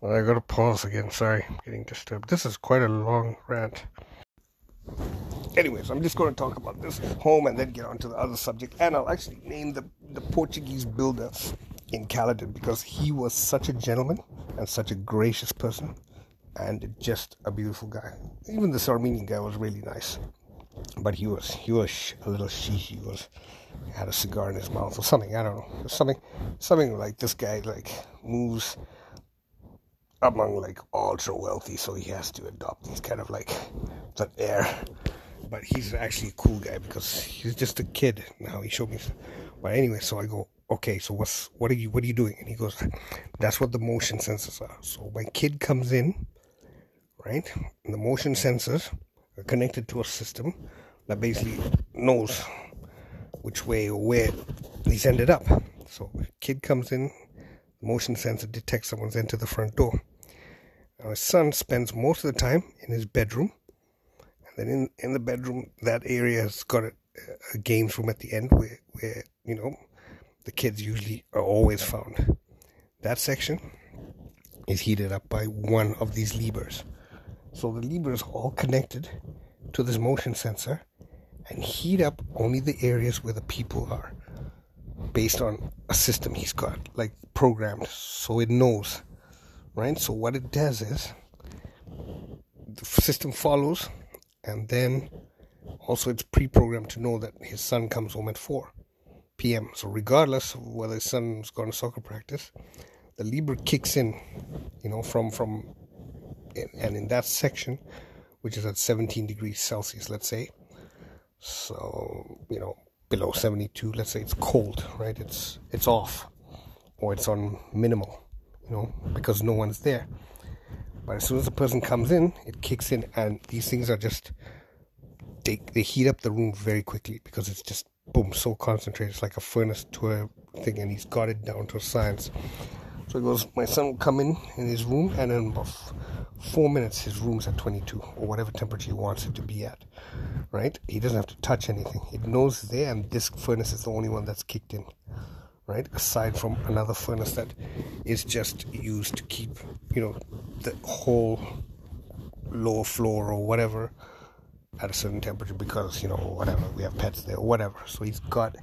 well, I gotta pause again. Sorry, I'm getting disturbed. This is quite a long rant. Anyways, I'm just going to talk about this home and then get on to the other subject. And I'll actually name the, the Portuguese builder in Caledon because he was such a gentleman and such a gracious person and just a beautiful guy. Even this Armenian guy was really nice, but he was he was a little sheesh. He was had a cigar in his mouth or something. I don't know. Something something like this guy like moves among like ultra wealthy, so he has to adopt these kind of like that air. But he's actually a cool guy because he's just a kid now. He showed me. But anyway, so I go, okay, so what's what are you what are you doing? And he goes, that's what the motion sensors are. So when kid comes in, right, and the motion sensors are connected to a system that basically knows which way or where he's ended up. So kid comes in, motion sensor detects someone's entered the front door. Now son spends most of the time in his bedroom, and then in in the bedroom that area has got a, a games room at the end where where you know the kids usually are always found. That section is heated up by one of these Liebherrs. So the Liebherr is all connected to this motion sensor and heat up only the areas where the people are based on a system he's got, like programmed, so it knows, right? So what it does is the system follows, and then also it's pre-programmed to know that his son comes home at 4 p.m. So regardless of whether his son's gone to soccer practice, the Liebherr kicks in, you know, from from, and in that section, which is at 17 degrees Celsius, let's say. So you know, below 72, let's say it's cold, right? It's it's off, or it's on minimal, you know, because no one's there. But as soon as the person comes in, it kicks in, and these things are just they they heat up the room very quickly because it's just boom, so concentrated. It's like a furnace to a thing, and he's got it down to a science. So he goes, my son will come in in his room, and then four minutes, his room's at 22 or whatever temperature he wants it to be at. Right? He doesn't have to touch anything. It knows there, and this furnace is the only one that's kicked in. Right? Aside from another furnace that is just used to keep, you know, the whole lower floor or whatever at a certain temperature because you know whatever we have pets there or whatever so he's got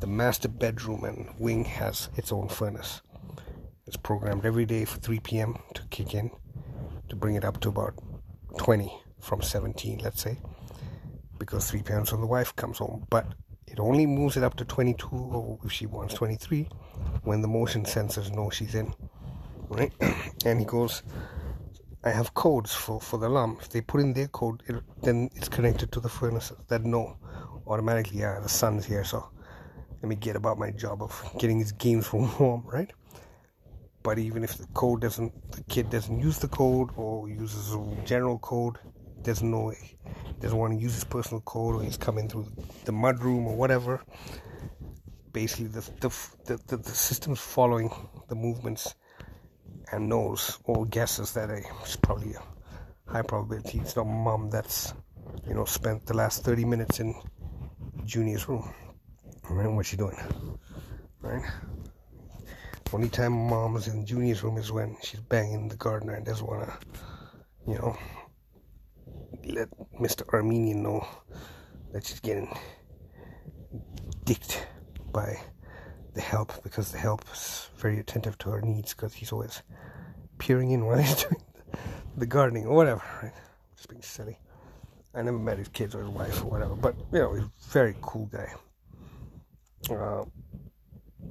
the master bedroom and wing has its own furnace it's programmed every day for 3 p.m to kick in to bring it up to about 20 from 17 let's say because 3 p.m so the wife comes home but it only moves it up to 22 or if she wants 23 when the motion sensors know she's in right and he goes I have codes for, for the alarm. If they put in their code, it, then it's connected to the furnace that know automatically, yeah, the son's here, so let me get about my job of getting these games room warm, right? But even if the code doesn't, the kid doesn't use the code or uses a general code, doesn't know, doesn't want to use his personal code, or he's coming through the mud room or whatever. Basically, the the the, the, the system's following the movements and knows or guesses that it's probably a high probability it's not mom that's you know spent the last 30 minutes in Junior's room. Right? What's she doing? Right? Only time mom is in Junior's room is when she's banging the gardener and doesn't want to, you know, let Mr. Armenian know that she's getting dicked by the help because the help is very attentive to her needs because he's always peering in while he's doing the gardening or whatever. Right? Just being silly. I never met his kids or his wife or whatever, but you know, he's a very cool guy. Uh,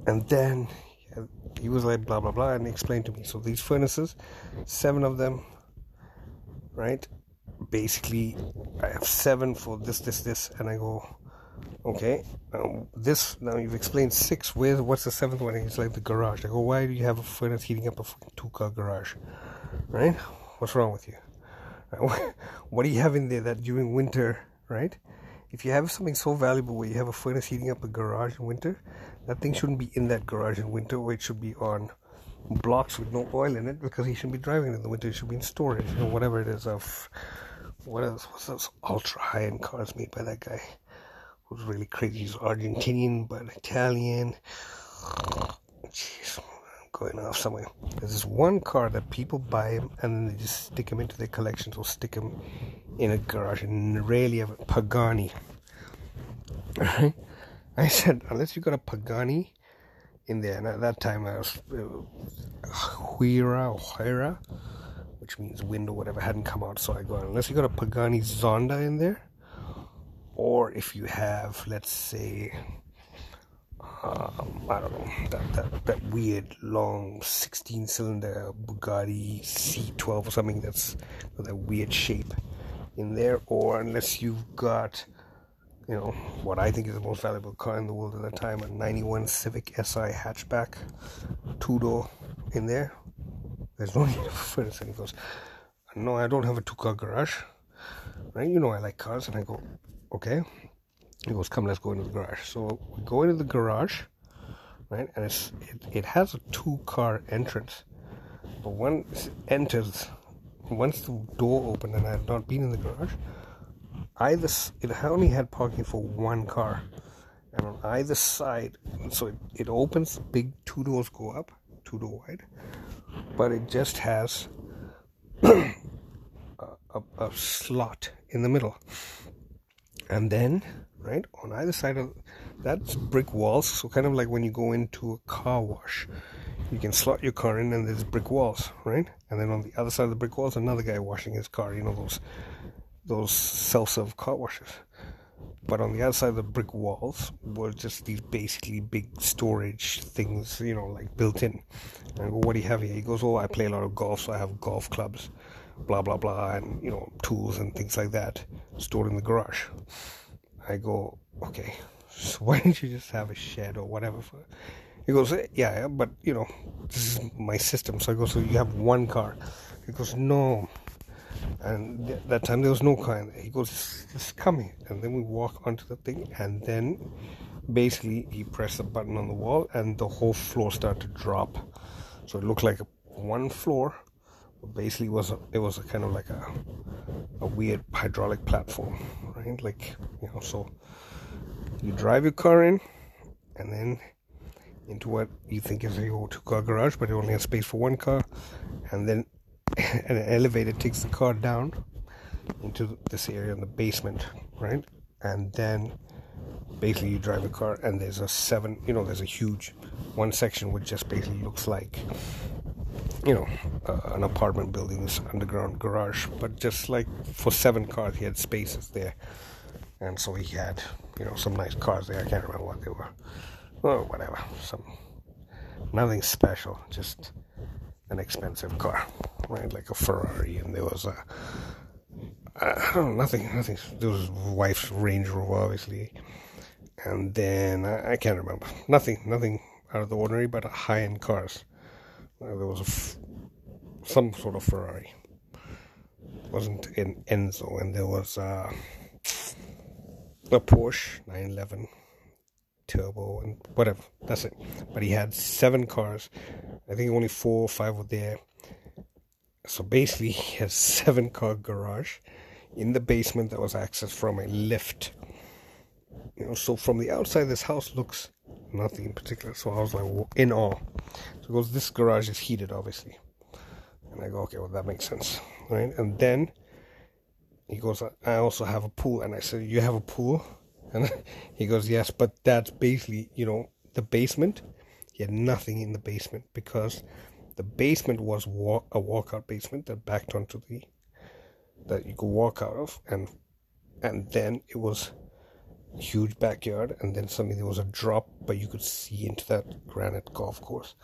and then he was like blah blah blah, and he explained to me. So these furnaces, seven of them, right? Basically, I have seven for this, this, this, and I go, Okay, now this now you've explained six. Where what's the seventh one? It's like the garage. I go, why do you have a furnace heating up a two car garage? Right? What's wrong with you? What do you have in there that during winter, right? If you have something so valuable where you have a furnace heating up a garage in winter, that thing shouldn't be in that garage in winter, or it should be on blocks with no oil in it because he shouldn't be driving in the winter. He should be in storage, or whatever it is of what else? What's those ultra high end cars made by that guy? Who's really crazy? He's Argentinian but Italian. Jeez, going off somewhere. There's this one car that people buy and then they just stick them into their collections or stick them in a garage and rarely ever Pagani. Right? I said, unless you got a Pagani in there, and at that time I was uh, Huayra or Huayra, which means wind or whatever, hadn't come out. So I go, unless you got a Pagani Zonda in there, or if you have, let's say, um, I don't know, that, that, that weird long 16 cylinder Bugatti C12 or something that's got that weird shape in there, or unless you've got you know, what I think is the most valuable car in the world at the time, a 91 Civic Si hatchback, two door in there. There's no need for this. And he No, I don't have a two car garage. Right? You know, I like cars. And I go, Okay. He goes, Come, let's go into the garage. So we go into the garage, right? And it's, it, it has a two car entrance. But once it enters, once the door opened and I had not been in the garage, either it only had parking for one car, and on either side, so it, it opens. Big two doors go up, two door wide, but it just has a, a, a slot in the middle, and then right on either side of that's brick walls. So kind of like when you go into a car wash, you can slot your car in and there's brick walls, right? And then on the other side of the brick walls, another guy washing his car. You know those those self-serve car washes. But on the other side of the brick walls were just these basically big storage things, you know, like built in. And I go, what do you have here? He goes, oh, I play a lot of golf, so I have golf clubs, blah, blah, blah, and, you know, tools and things like that stored in the garage. I go, okay, so why don't you just have a shed or whatever for he goes, eh, yeah, yeah, but you know, this is my system. So I go, so you have one car. He goes, no, and th- that time there was no car. He goes, "It's coming," and then we walk onto the thing, and then basically he pressed a button on the wall, and the whole floor started to drop. So it looked like one floor, basically was a, it was a kind of like a a weird hydraulic platform, right? Like you know, so you drive your car in, and then into what you think is a two-car garage, but it only has space for one car, and then an elevator takes the car down into this area in the basement, right? And then basically you drive the car and there's a seven, you know, there's a huge one section which just basically looks like, you know, uh, an apartment building, this underground garage, but just like for seven cars, he had spaces there. And so he had, you know, some nice cars there. I can't remember what they were. Oh, whatever. Some, nothing special, just an expensive car right? Like a Ferrari, and there was a I don't know, nothing, nothing. There was wife's Range Rover, obviously, and then I, I can't remember nothing, nothing out of the ordinary, but high-end cars. There was some sort of Ferrari. Wasn't an Enzo, and there was uh, a Porsche 911 turbo and whatever. That's it. But he had seven cars. I think only four or five were there. So basically, he has seven car garage in the basement that was accessed from a lift. You know, so from the outside, this house looks nothing in particular. So I was like in awe. So he goes, this garage is heated, obviously. And I go, okay, well that makes sense, right? And then he goes, I also have a pool, and I said, you have a pool? And he goes, yes, but that's basically, you know, the basement. He had nothing in the basement because the basement was a walkout basement that backed onto the that you could walk out of, and and then it was huge backyard, and then suddenly there was a drop, but you could see into that granite golf course.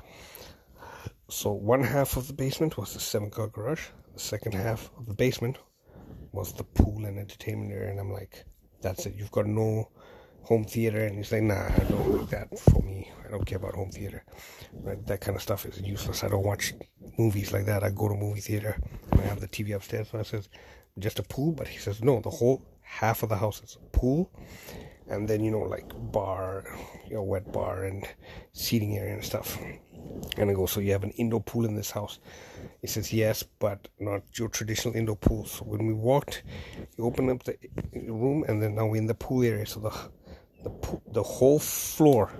So one half of the basement was the seven car garage. The second half of the basement was the pool and entertainment area, and I'm like, that's it. You've got no home theater, and he's like, nah, I don't like that for me. I don't care about home theater. Right? That kind of stuff is useless. I don't watch movies like that. I go to movie theater and I have the TV upstairs. So I says, just a pool, but he says, no, the whole half of the house is a pool, and then you know like bar, you know, wet bar and seating area and stuff. And I go, so you have an indoor pool in this house? He says, yes, but not your traditional indoor pool. So when we walked, you open up the room, and then now we're in the pool area. So the the the whole floor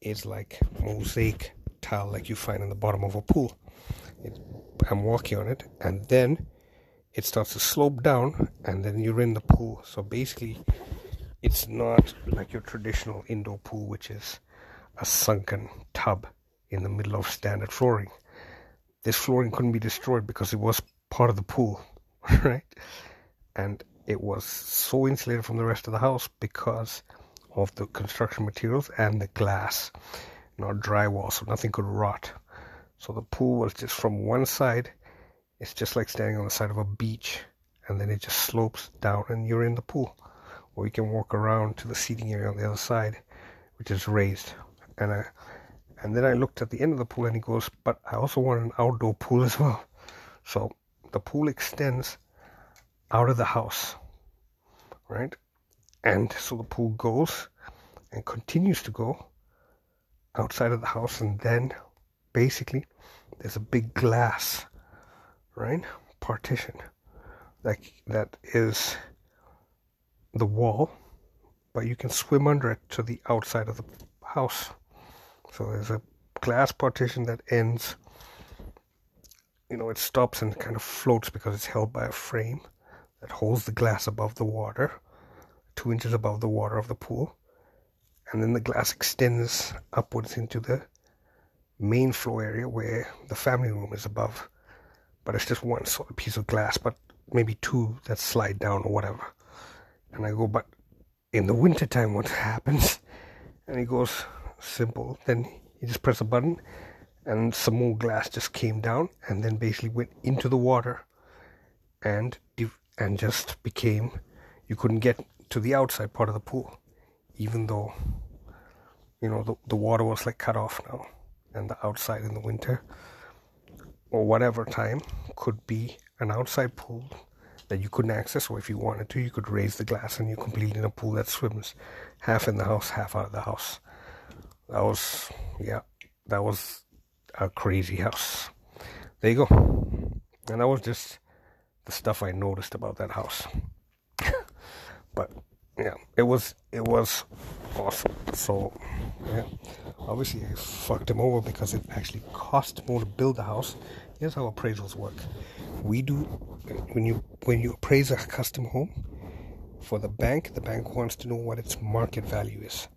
is like mosaic tile, like you find in the bottom of a pool. It, I'm walking on it, and then it starts to slope down, and then you're in the pool. So basically, it's not like your traditional indoor pool, which is a sunken tub in the middle of standard flooring. This flooring couldn't be destroyed because it was part of the pool, right? And it was so insulated from the rest of the house because of the construction materials and the glass, not drywall, so nothing could rot. So the pool was just from one side, it's just like standing on the side of a beach, and then it just slopes down and you're in the pool. Or you can walk around to the seating area on the other side, which is raised. And I and then I looked at the end of the pool and he goes, But I also want an outdoor pool as well. So the pool extends out of the house, right? And so the pool goes and continues to go outside of the house, and then basically there's a big glass, right? Partition like that is the wall, but you can swim under it to the outside of the house. So there's a glass partition that ends, you know, it stops and kind of floats because it's held by a frame that holds the glass above the water, two inches above the water of the pool. And then the glass extends upwards into the main floor area where the family room is above. But it's just one sort of piece of glass, but maybe two that slide down or whatever. And I go, but in the wintertime, what happens? And he goes, simple. Then you just press a button, and some more glass just came down, and then basically went into the water, and and just became. You couldn't get to the outside part of the pool, even though, you know, the the water was like cut off now, and the outside in the winter, or whatever time, could be an outside pool that you couldn't access, or if you wanted to, you could raise the glass and you complete in a pool that swims half in the house, half out of the house. That was yeah that was a crazy house. There you go. And that was just the stuff i noticed about that house. But yeah it was it was awesome. So yeah obviously i fucked him over because it actually cost more to build the house here's how appraisals work we do when you when you appraise a custom home for the bank the bank wants to know what its market value is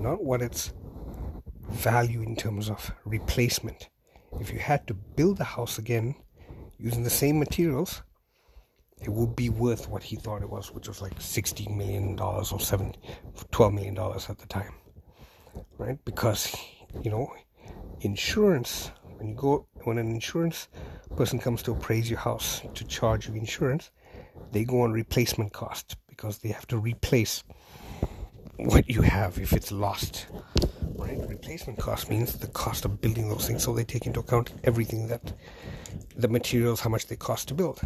not what its value in terms of replacement. If you had to build a house again using the same materials, it would be worth what he thought it was, which was like $16 million or seven, $12 million at the time. Right? Because, you know, insurance, when you go, when an insurance person comes to appraise your house to charge you insurance, they go on replacement cost because they have to replace what you have if it's lost right? Replacement cost means the cost of building those things, so they take into account everything that the materials, how much they cost to build.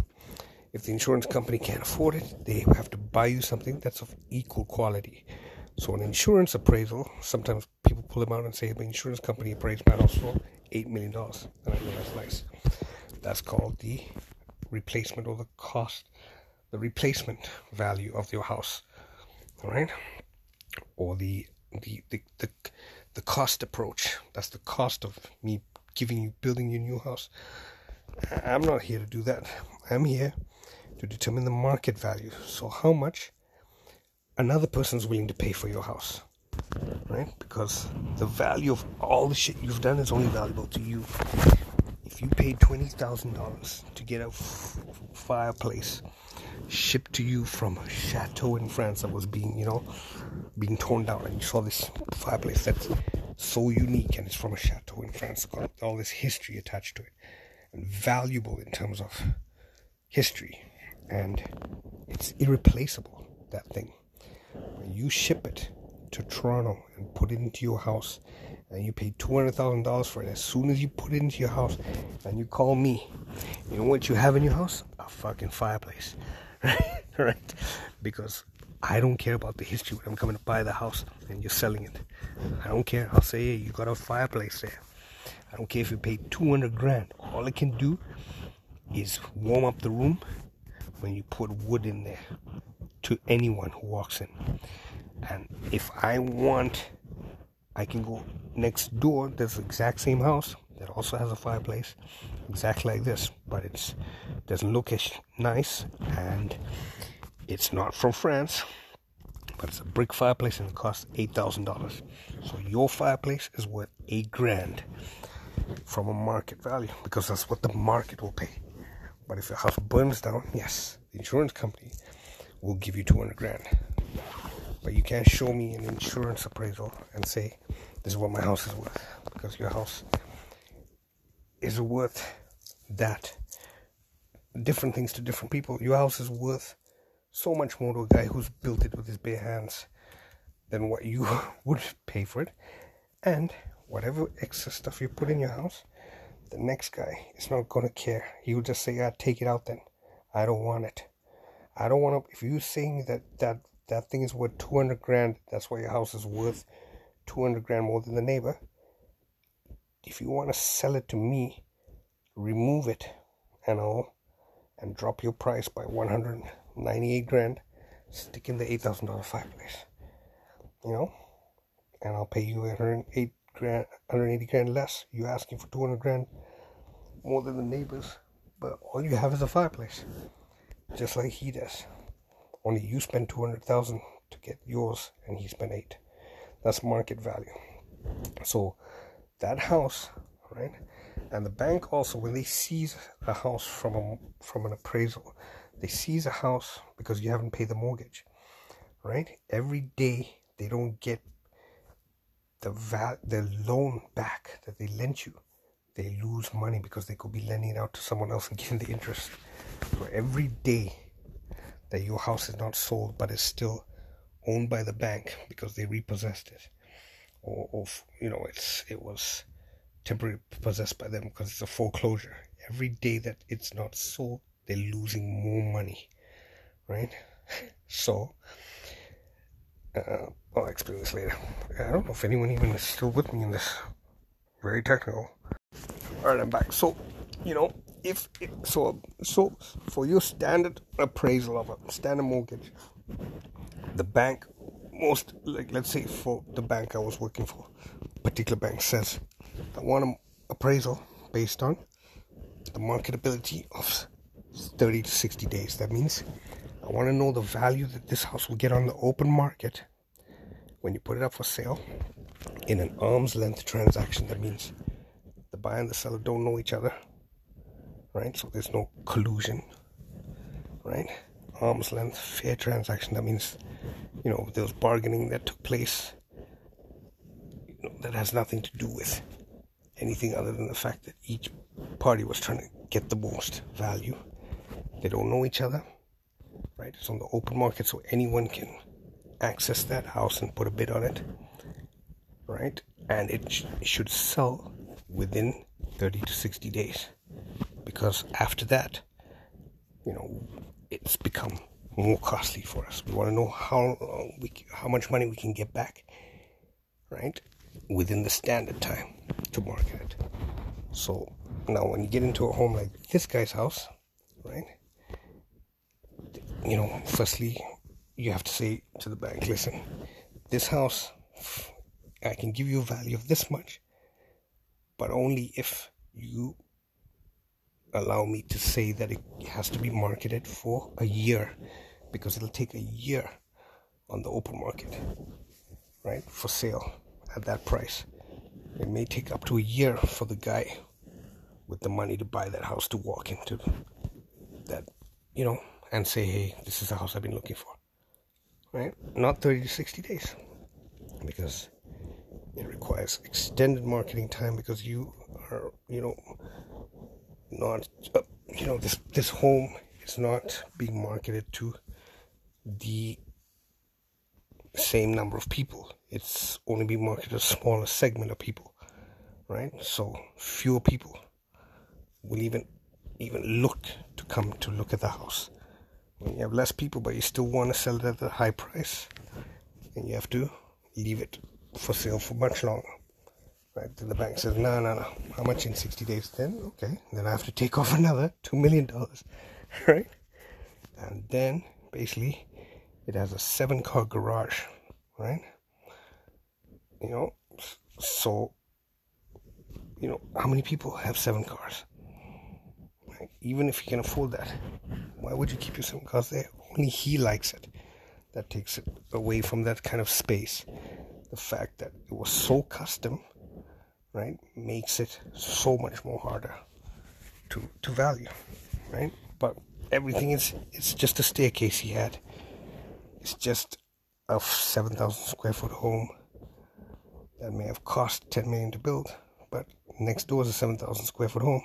If the insurance company can't afford it, they have to buy you something that's of equal quality. So an insurance appraisal, sometimes pull them out and say the insurance company appraised my house for eight million dollars, and I know that's nice. That's called the replacement or the cost, the replacement value of your house. All right, or the the the, the the cost approach. That's the cost of me giving you building your new house. I'm not here to do that. I'm here to determine the market value. So how much another person's willing to pay for your house. Right? Because the value of all the shit you've done is only valuable to you. If you paid twenty thousand dollars to get a f- fireplace shipped to you from a chateau in France that was being, you know, being torn down, and you saw this fireplace that's so unique and it's from a chateau in France, got all this history attached to it, and valuable in terms of history, and it's irreplaceable. That thing, when you ship it to Toronto and put it into your house, and you pay two hundred thousand dollars for it. As soon as you put it into your house, and you call me, you know what you have in your house? A fucking fireplace. right? right? Because I don't care about the history I'm coming to buy the house and you're selling it. I don't care. I'll say, you got a fireplace there. I don't care if you pay 200 grand. All it can do is warm up the room when you put wood in there to anyone who walks in. And if I want, I can go next door. There's the exact same house that also has a fireplace, exactly like this, but it doesn't look as nice and it's not from France, but it's a brick fireplace and it costs eight thousand dollars. So your fireplace is worth eight grand from a market value because that's what the market will pay. But if your house burns down, yes, the insurance company will give you 200 grand. But you can't show me an insurance appraisal and say, this is what my house is worth. Because your house is worth that. Different things to different people. Your house is worth so much more to a guy who's built it with his bare hands than what you would pay for it. And whatever extra stuff you put in your house, the next guy is not going to care. He will just say, "Yeah, take it out then. I don't want it. I don't want to." If you're saying that that that thing is worth two hundred grand, that's why your house is worth two hundred grand more than the neighbor. If you want to sell it to me, remove it and all, and drop your price by one hundred ninety-eight grand. Stick in the eight thousand dollar fireplace. You know, and I'll pay you one hundred eight grand, 180 grand less. You're asking for 200 grand more than the neighbors, but all you have is a fireplace, just like he does. Only you spend 200,000 to get yours, and he spent eight. That's market value. So that house, right? And the bank also, when they seize a house from a from an appraisal, they seize a house because you haven't paid the mortgage, right? Every day they don't get the val- the loan back that they lent you, they lose money because they could be lending it out to someone else and getting the interest. So every day that your house is not sold but is still owned by the bank because they repossessed it, or, or you know it's it was temporarily possessed by them because it's a foreclosure. Every day that it's not sold, they're losing more money, right? So uh, I'll explain this later. I don't know if anyone even is still with me in this. Very technical. All right, I'm back. So, you know, if so, so for your standard appraisal of a standard mortgage, the bank, most like let's say for the bank I was working for, particular bank says, I want an appraisal based on the marketability of 30 to 60 days. That means I want to know the value that this house will get on the open market when you put it up for sale in an arm's length transaction. That means the buyer and the seller don't know each other, right? So there's no collusion, right? Arm's length, fair transaction. That means, you know, there was bargaining that took place. You know, that has nothing to do with anything other than the fact that each party was trying to get the most value. They don't know each other right? It's on the open market, so anyone can access that house and put a bid on it, right? And it, sh- it should sell within 30 to 60 days because after that, you know, it's become more costly for us. We want to know how we, how much money we can get back, right? Within the standard time to market it. So now, when you get into a home like this guy's house, right? you know, firstly, you have to say to the bank, listen, this house, I can give you a value of this much, but only if you allow me to say that it has to be marketed for a year, because it'll take a year on the open market, right, for sale at that price. It may take up to a year for the guy with the money to buy that house to walk into that, you know, and say, hey, this is the house I've been looking for. Right? Not 30 to 60 days. Because it requires extended marketing time because you are, you know, not, uh, you know, this, this home is not being marketed to the same number of people. It's only being marketed to a smaller segment of people, right? So fewer people will even even look to come to look at the house when you have less people but you still want to sell it at a high price and you have to leave it for sale for much longer Right? Then the bank says, no, no, no. How much in 60 days? Then, okay. Then I have to take off another $2 million. Right? And then, basically, it has a seven car garage. Right? You know, so, you know, how many people have seven cars? Right? Even if you can afford that, why would you keep your seven cars there? Only he likes it. That takes it away from that kind of space. The fact that it was so custom, right, makes it so much more harder to to value, right? But everything is it's just a staircase he had. It's just a seven thousand square foot home that may have cost 10 million to build, but next door is a 7,000 square foot home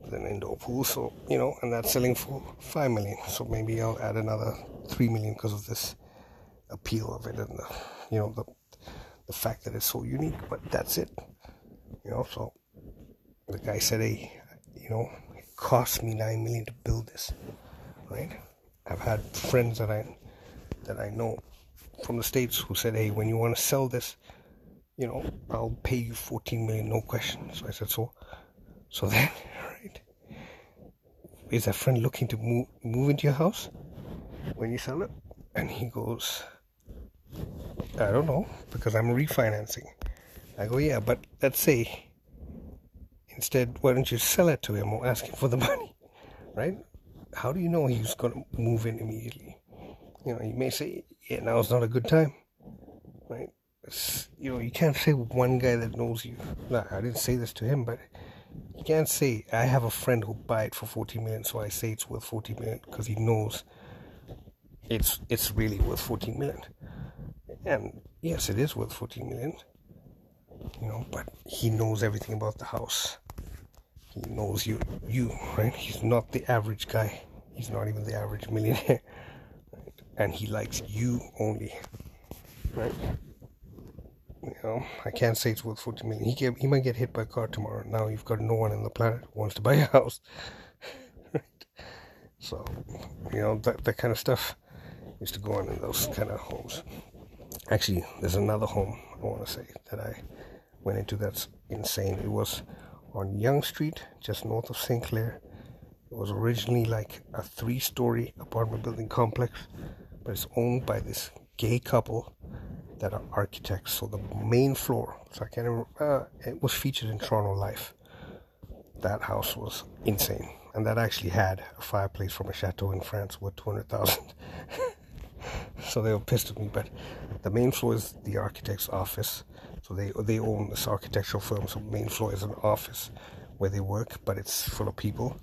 with an indoor pool, so you know, and that's selling for 5 million. So maybe I'll add another 3 million because of this appeal of it and the, you know, the the fact that it's so unique, but that's it, you know. So the guy said, hey, you know, it cost me 9 million to build this, right? I've had friends that I that I know from the states who said, "Hey, when you want to sell this, you know, I'll pay you 14 million, no question. So I said, so, so then, right, is that friend looking to move, move into your house when you sell it? And he goes, I don't know, because I'm refinancing. I go, yeah, but let's say, instead, why don't you sell it to him or ask him for the money, right? How do you know he's going to move in immediately? You know, you may say, yeah, now's not a good time, right? you know, you can't say one guy that knows you. No, I didn't say this to him, but you can't say I have a friend who buy it for 40 million, so I say it's worth 40 million because he knows it's it's really worth 14 million. And yes, it is worth 14 million. You know, but he knows everything about the house. He knows you, you, right? He's not the average guy. He's not even the average millionaire, right? and he likes you only, right? You know, I can't say it's worth 40 million. He get, he might get hit by a car tomorrow. Now you've got no one on the planet who wants to buy a house. right? So, you know, that, that kind of stuff used to go on in those kind of homes. Actually, there's another home I want to say that I went into that's insane. It was on Yonge Street, just north of St. Clair. It was originally like a three story apartment building complex, but it's owned by this gay couple that are architects. So the main floor, so I can't remember, uh, it was featured in Toronto Life. That house was insane, and that actually had a fireplace from a chateau in France worth two hundred thousand. so they were pissed at me. But the main floor is the architect's office. So they they own this architectural firm. So main floor is an office where they work, but it's full of people.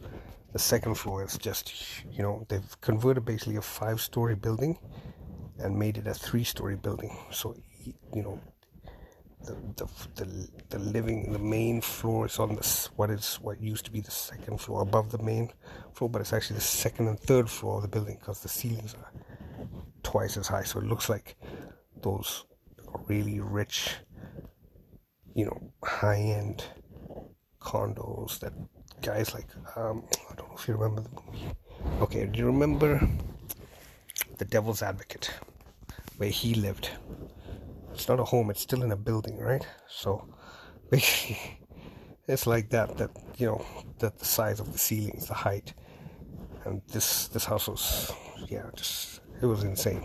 The second floor is just, you know, they've converted basically a five-story building and made it a three-story building. So you know, the, the the the living the main floor is on this what is what used to be the second floor above the main floor, but it's actually the second and third floor of the building because the ceilings are twice as high. So it looks like those really rich, you know, high-end condos that guys like um, I don't know if you remember the movie. Okay, do you remember The Devil's Advocate? where he lived. It's not a home, it's still in a building, right? So basically it's like that that you know that the size of the ceilings, the height. And this this house was yeah, just it was insane.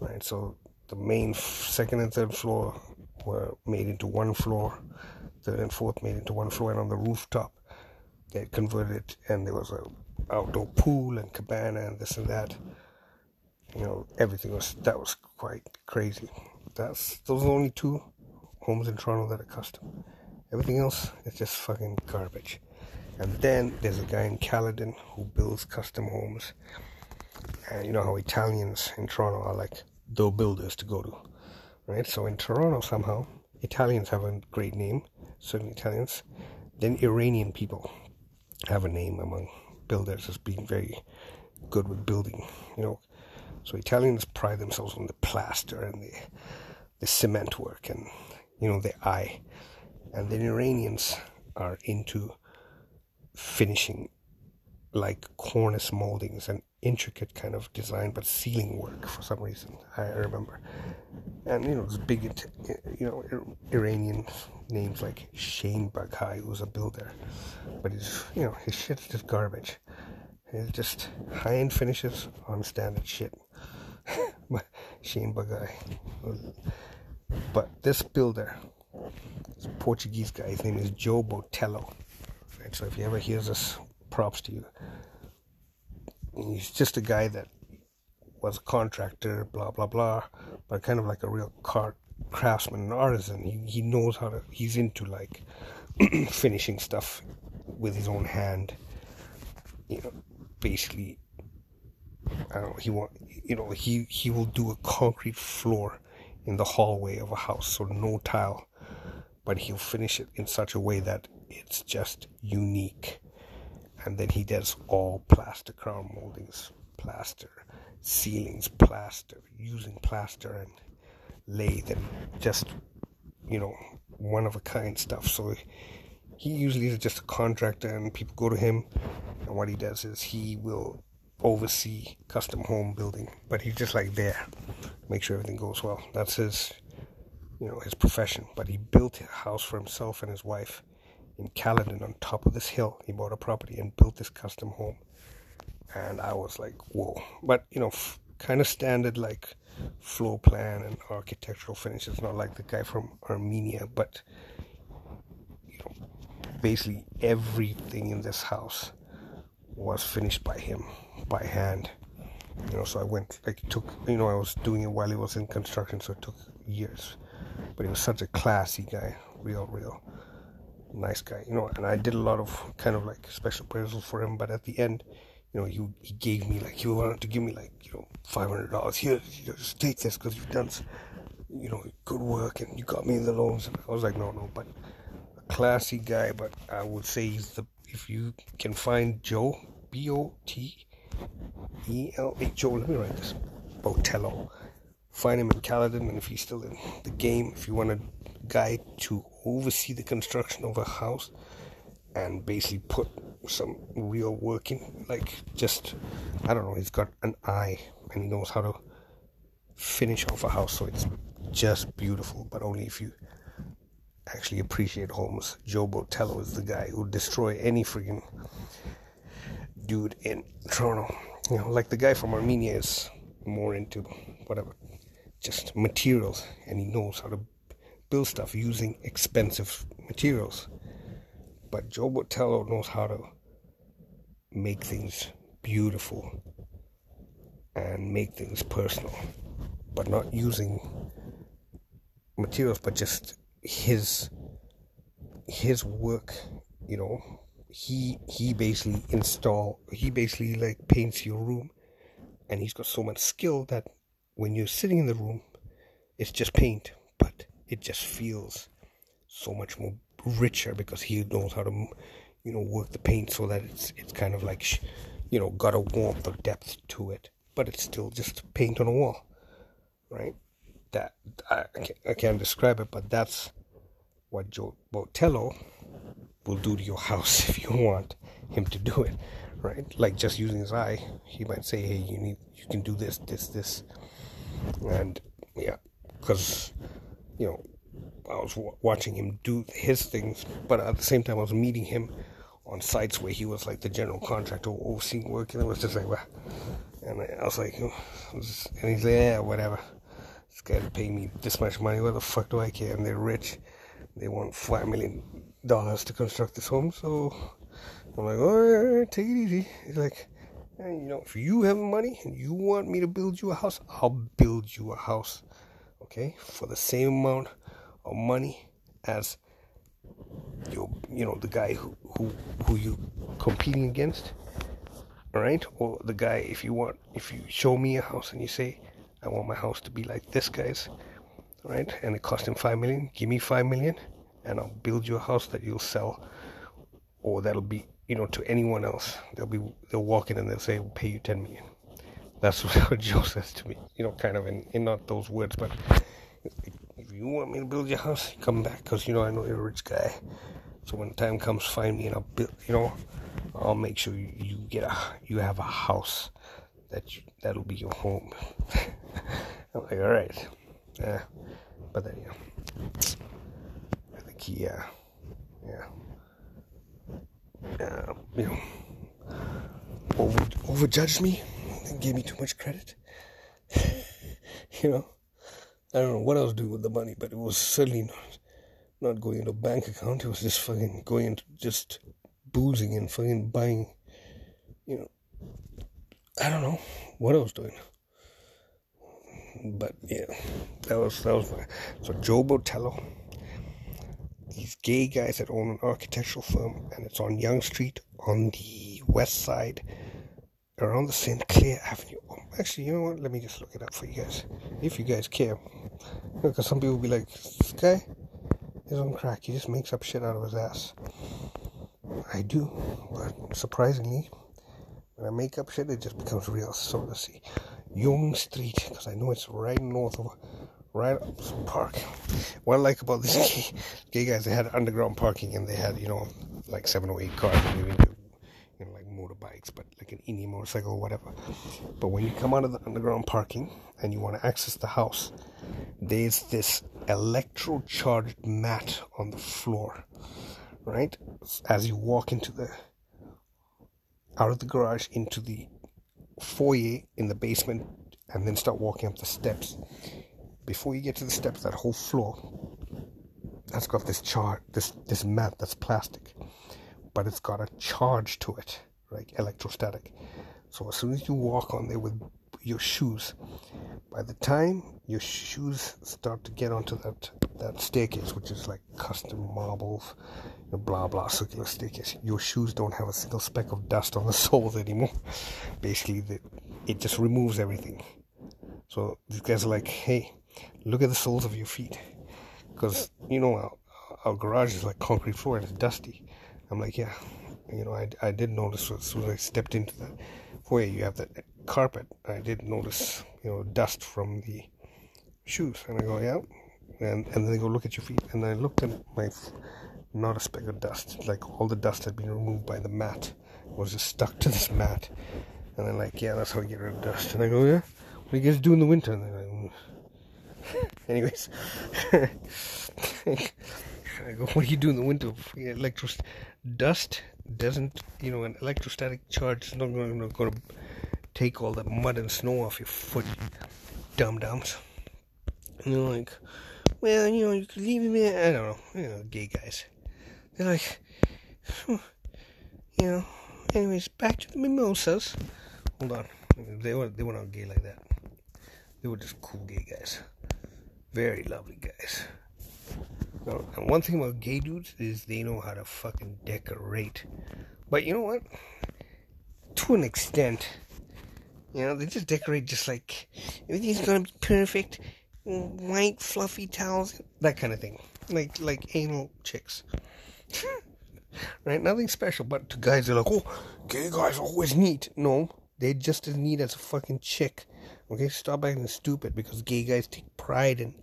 Right? So the main second and third floor were made into one floor, third and fourth made into one floor, and on the rooftop they converted it, and there was a outdoor pool and cabana and this and that you know, everything was that was quite crazy. That's those are only two homes in Toronto that are custom. Everything else is just fucking garbage. And then there's a guy in Caledon who builds custom homes. And you know how Italians in Toronto are like the builders to go to, right? So in Toronto somehow Italians have a great name, certain Italians. Then Iranian people have a name among builders as being very good with building. You know, so Italians pride themselves on the plaster and the the cement work and you know the eye, and then Iranians are into finishing like cornice moldings and intricate kind of design, but ceiling work for some reason. I remember, and you know, it's big, you know, Iranian names like Shane Bughai, who's a builder, but he's you know his shit's just garbage. It's just high end finishes on standard shit. Shane Bughai. But this builder, this Portuguese guy, his name is Joe Botelho. Right, so if you ever hear this, props to you. He's just a guy that was a contractor, blah blah blah, but kind of like a real car craftsman and artisan. He he knows how to. He's into like finishing stuff with his own hand. You know, basically I don't know, he want you know, he he will do a concrete floor in the hallway of a house, so no tile. But he'll finish it in such a way that it's just unique. And then he does all plaster crown moldings, plaster, ceilings, plaster, using plaster and lathe and just you know, one of a kind stuff. So he usually is just a contractor and people go to him and what he does is he will oversee custom home building, but he's just like there, make sure everything goes well. That's his, you know, his profession. But he built a house for himself and his wife in Caledon on top of this hill. He bought a property and built this custom home, and I was like, whoa! But you know, f- kind of standard like floor plan and architectural finishes, not like the guy from Armenia, but you know, basically everything in this house was finished by him by hand. You know, so I went like took you know I was doing it while he was in construction, so it took years. But he was such a classy guy, real, real nice guy. You know, and I did a lot of kind of like special appraisals for him. But at the end, you know, he he gave me like he wanted to give me like you know five hundred dollars. Here, you know, just take this because you've done, you know, good work and you got me the loans. And I was like, no, no, but a classy guy. But I would say he's the if you can find Joe B O T E L H O. Let me write this. Botelho. Find him in Caledon, and if he's still in the game, if you want a guy to oversee the construction of a house and basically put some real work in, like just, I don't know, he's got an eye and he knows how to finish off a house so it's just beautiful, but only if you actually appreciate homes. Joe Botelho is the guy who destroy any freaking dude in Toronto. You know, like the guy from Armenia is more into whatever, just materials, and he knows how to build stuff using expensive materials. But Joe Botelho knows how to make things beautiful and make things personal, but not using materials, but just his his work, you know, he he basically install he basically like paints your room and he's got so much skill that when you're sitting in the room it's just paint but it just feels so much more richer because he knows how to you know work the paint so that it's it's kind of like you know got a warmth or depth to it but it's still just paint on a wall right that I, I can't describe it but that's what Joe Botelho will do to your house if you want him to do it, right? Like just using his eye, he might say, "Hey, you need, you can do this, this, this," and yeah, because you know, I was w- watching him do his things, but at the same time, I was meeting him on sites where he was like the general contractor overseeing work, and it was just like, well, and I was like, oh, and he's like, yeah, whatever. This guy's paying me this much money. What the fuck do I care? And they're rich. They want five million dollars to construct this home. So I'm like, all right, take it easy. He's like, you know, if you have money and you want me to build you a house, I'll build you a house, okay, for the same amount of money as you, you know, the guy who who who you competing against, all right, or the guy if you want, if you show me a house and you say, I want my house to be like this guy's, right, and it cost him five million, give me five million and I'll build you a house that you'll sell, or that'll be you know to anyone else. They'll be they'll walk in and they'll say, "We'll pay you ten million. That's what Joe says to me. You know, kind of in, in not those words, but if you want me to build your house, come back because you know I know you're a rich guy. So when the time comes, find me and I'll build. You know, I'll make sure you, get a you have a house that you, that'll be your home. I'm like, all right, yeah, but then you know like, yeah, yeah, uh, you know, over overjudged me and gave me too much credit. you know, I don't know what I was doing with the money, but it was certainly not not going into a bank account. It was just fucking going into just boozing and fucking buying. You know, I don't know what I was doing. But yeah, that was that was my so Joe Botelho. These gay guys that own an architectural firm, and it's on Yonge Street on the west side, around the St. Clair Avenue. Actually, you know what? Let me just look it up for you guys, if you guys care. Because some people will be like, "This guy is on crack. He just makes up shit out of his ass." I do, but surprisingly, when I make up shit, it just becomes real. So let's see. Yonge Street, because I know it's right north of, right up park. What I like about these gay, gay guys, they had underground parking and they had, you know, like seven or eight cars you know, like motorbikes, but like an Indy motorcycle or whatever. But when you come out of the underground parking and you want to access the house, there's this electro charged mat on the floor, right? As you walk into the out of the garage into the foyer in the basement and then start walking up the steps. Before you get to the steps, that whole floor that's got this chart, this this mat that's plastic, but it's got a charge to it, like electrostatic. So as soon as you walk on there with your shoes, by the time your shoes start to get onto that that staircase, which is like custom marbles, blah blah circular staircase, your shoes don't have a single speck of dust on the soles anymore. Basically, the, it just removes everything. So these guys are like, hey, look at the soles of your feet, because you know our, our garage is like concrete floor and it's dusty. I'm like, yeah, you know, I, I did notice as soon as I stepped into the foyer, you have that carpet. I did notice, you know, dust from the shoes, and I go, yeah, and and then they go look at your feet, and I looked at my, not a speck of dust, like all the dust had been removed by the mat, it was just stuck to this mat, and they're like, yeah, that's how you get rid of dust, and I go, yeah, what do you guys do in the winter? And like, anyways. I go, what do you do in the winter? Electro dust doesn't, you know, an electrostatic charge is not going to take all the mud and snow off your foot, dum dums. And they're like, well, you know, you could leave me. I don't know, you know, gay guys. They're like, you know. Anyways, back to the mimosas. Hold on, they were they were not gay like that. They were just cool gay guys, very lovely guys. And one thing about gay dudes is they know how to fucking decorate. But you know what? To an extent, you know, they just decorate just like everything's gonna be perfect, white fluffy towels, that kind of thing, like like anal chicks. right? Nothing special, but to guys, they're like, oh, gay guys are always neat. No, they're just as neat as a fucking chick. Okay, stop acting stupid because gay guys take pride in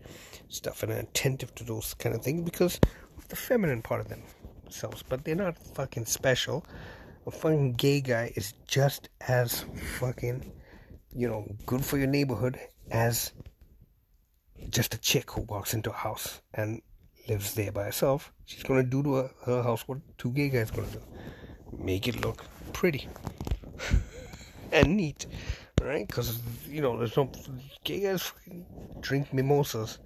stuff and are attentive to those kind of things because of the feminine part of themselves. But they're not fucking special. A fucking gay guy is just as fucking, you know, good for your neighborhood as just a chick who walks into a house and lives there by herself. She's gonna do to her, her house what two gay guys gonna do. Make it look pretty and neat, right? Because you know, there's no gay guys drink mimosas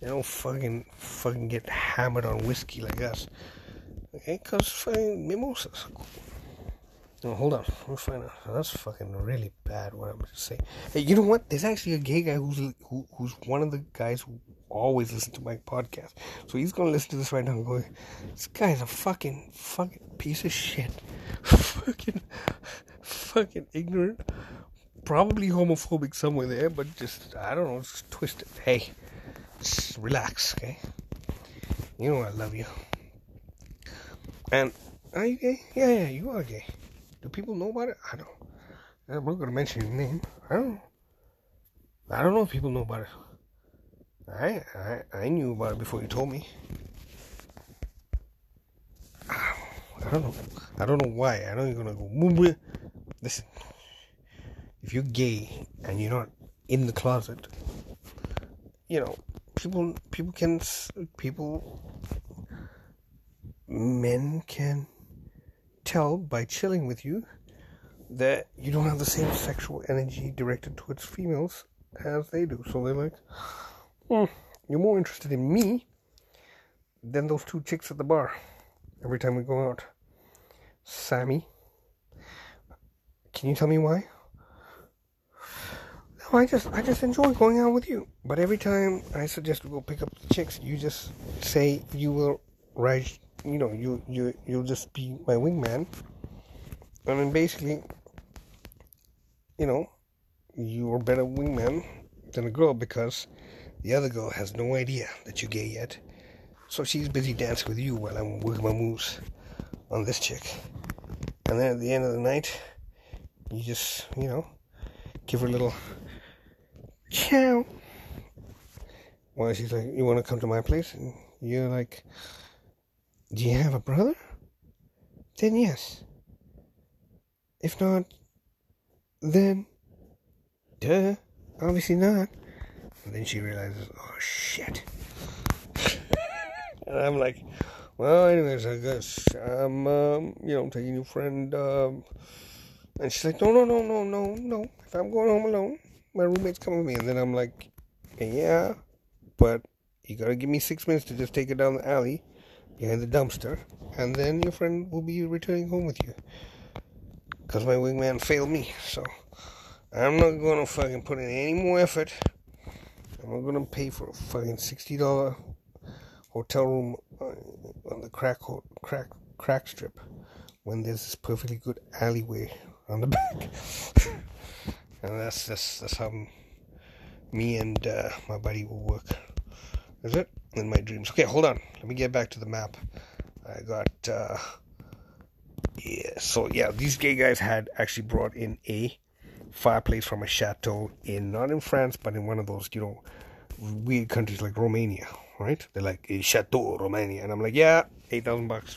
they don't fucking fucking get hammered on whiskey like us. Okay, cause fucking mimosas. No, hold on. Let me find out. That's fucking really bad. What I'm gonna say. Hey, you know what? There's actually a gay guy who's who, who's one of the guys who always listen to my podcast. So he's gonna listen to this right now and go, "This guy's a fucking fucking piece of shit, fucking fucking ignorant, probably homophobic somewhere there, but just I don't know, just twisted." Hey, relax, okay? You know I love you. And are you gay? Yeah, yeah, you are gay. Do people know about it? I don't. Uh, I'm not gonna mention your name. I don't. I don't know if people know about it. I I I knew about it before you told me. I don't know. I don't know why. I don't even gonna go. Listen, if you're gay and you're not in the closet, you know, people people can people men can tell by chilling with you that you don't have the same sexual energy directed towards females as they do. So they're like, hmm, you're more interested in me than those two chicks at the bar every time we go out. Sammy, can you tell me why? I just I just enjoy going out with you. But every time I suggest we go pick up the chicks, you just say you will ride you know, you you you'll just be my wingman. I mean basically you know, you're better wingman than a girl because the other girl has no idea that you're gay yet. So she's busy dancing with you while I'm working my moves on this chick. And then at the end of the night, you just, you know, give her a little ciao. While she's like, You want to come to my place? And you're like, Do you have a brother? Then yes. If not, then, duh, obviously not. And then she realizes, oh shit. and I'm like, well, anyways, I guess I'm, um, you know, taking your friend. Um, and she's like, no, no, no, no, no, no. If I'm going home alone, my roommate's coming with me. And then I'm like, yeah, but you gotta give me six minutes to just take it down the alley behind the dumpster, and then your friend will be returning home with you. Because my wingman failed me, so I'm not gonna fucking put in any more effort. I'm not gonna pay for a fucking sixty dollar hotel room on the crack crack crack strip when there's this perfectly good alleyway on the back. and that's that's that's how me and uh, my buddy will work. Is it in my dreams? Okay, hold on. Let me get back to the map. I got. Uh, yeah, so yeah, these gay guys had actually brought in a fireplace from a chateau in not in France, but in one of those you know weird countries like Romania, right? They're like a chateau Romania, and I'm like, yeah, eight thousand bucks.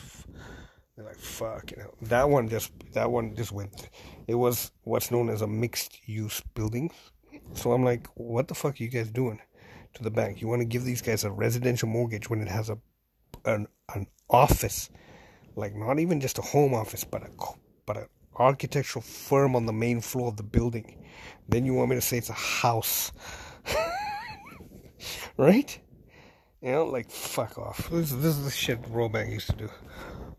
They're like, fuck, you know, that one just that one just went. It was what's known as a mixed use building. So I'm like, what the fuck are you guys doing to the bank? You want to give these guys a residential mortgage when it has a an an office, like not even just a home office, but a but an architectural firm on the main floor of the building. Then you want me to say it's a house, right? You know, like fuck off. This, this is the shit Robank used to do.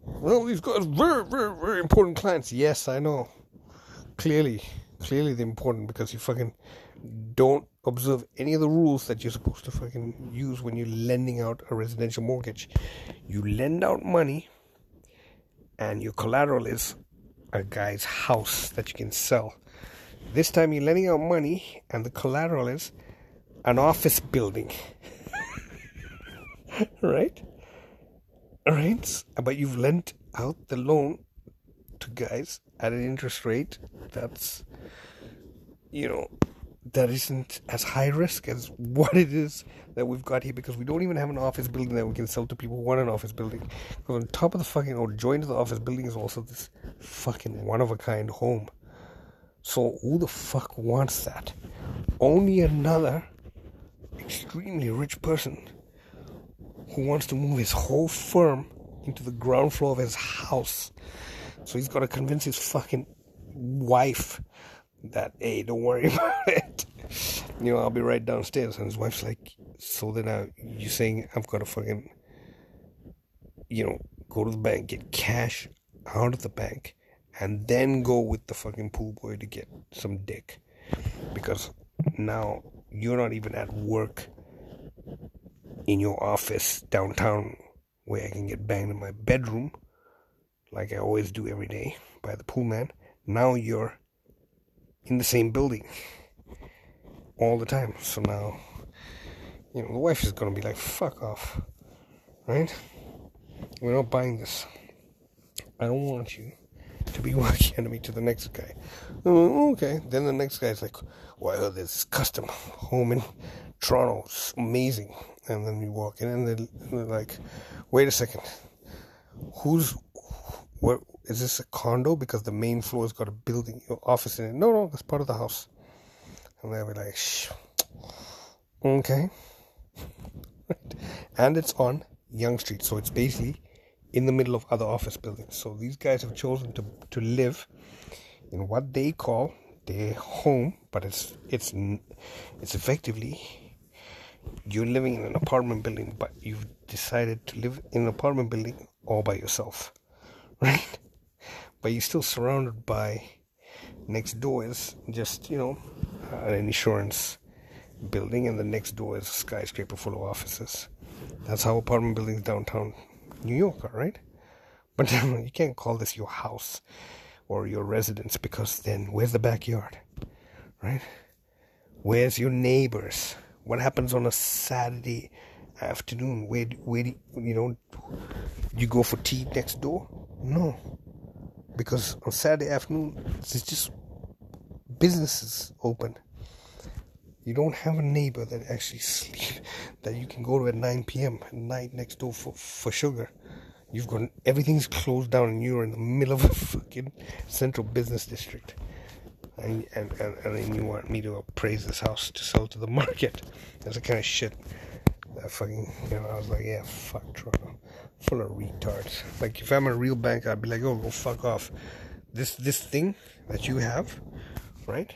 Well, these guys very, very, very important clients. Yes, I know. Clearly, clearly they're important because you fucking don't observe any of the rules that you're supposed to fucking use when you're lending out a residential mortgage. You lend out money, and your collateral is a guy's house that you can sell. This time you're lending out money, and the collateral is an office building. right? Right? But you've lent out the loan to guys at an interest rate that's, you know, that isn't as high risk as what it is that we've got here because we don't even have an office building that we can sell to people who want an office building. Because on top of the fucking, or joined to the office building is also this fucking one of a kind home. So who the fuck wants that? Only another extremely rich person who wants to move his whole firm into the ground floor of his house. So he's got to convince his fucking wife that, hey, don't worry about it. You know, I'll be right downstairs. And his wife's like, so then uh, I, you're saying I've got to fucking, you know, go to the bank, get cash out of the bank, and then go with the fucking pool boy to get some dick. Because now you're not even at work in your office downtown where I can get banged in my bedroom, like I always do every day by the pool man. Now you're in the same building all the time. So now, you know, the wife is gonna be like, fuck off, right? We're not buying this. I don't want you to be working me to the next guy. Oh, okay. Then the next guy's like, well, there's this custom home in Toronto. It's amazing. And then you walk in and they're, they're like, wait a second. Who's, what, is this a condo? Because the main floor's got a building, your office in it. No, no, that's part of the house. And they'll be like, shh. Okay. and it's on Yonge Street. So it's basically in the middle of other office buildings. So these guys have chosen to to live in what they call their home, but it's it's it's effectively you're living in an apartment building, but you've decided to live in an apartment building all by yourself, right? But you're still surrounded by next door is just you know uh, an insurance building, and the next door is a skyscraper full of offices. That's how apartment buildings downtown New York are, right? But you can't call this your house or your residence because then where's the backyard, right? Where's your neighbors? What happens on a Saturday afternoon? Where, where, you know, you go for tea next door? No, because on Saturday afternoon it's just businesses open. You don't have a neighbor that actually sleep that you can go to at 9 p.m. at night next door for, for sugar. You've got everything's closed down and you're in the middle of a fucking central business district and, and, and, and you want me to appraise this house to sell to the market. That's the kind of shit that fucking, you know, I was like, yeah, fuck Toronto. Full of retards. Like, if I'm a real bank, I'd be like, oh, go fuck off. This, this thing that you have, right?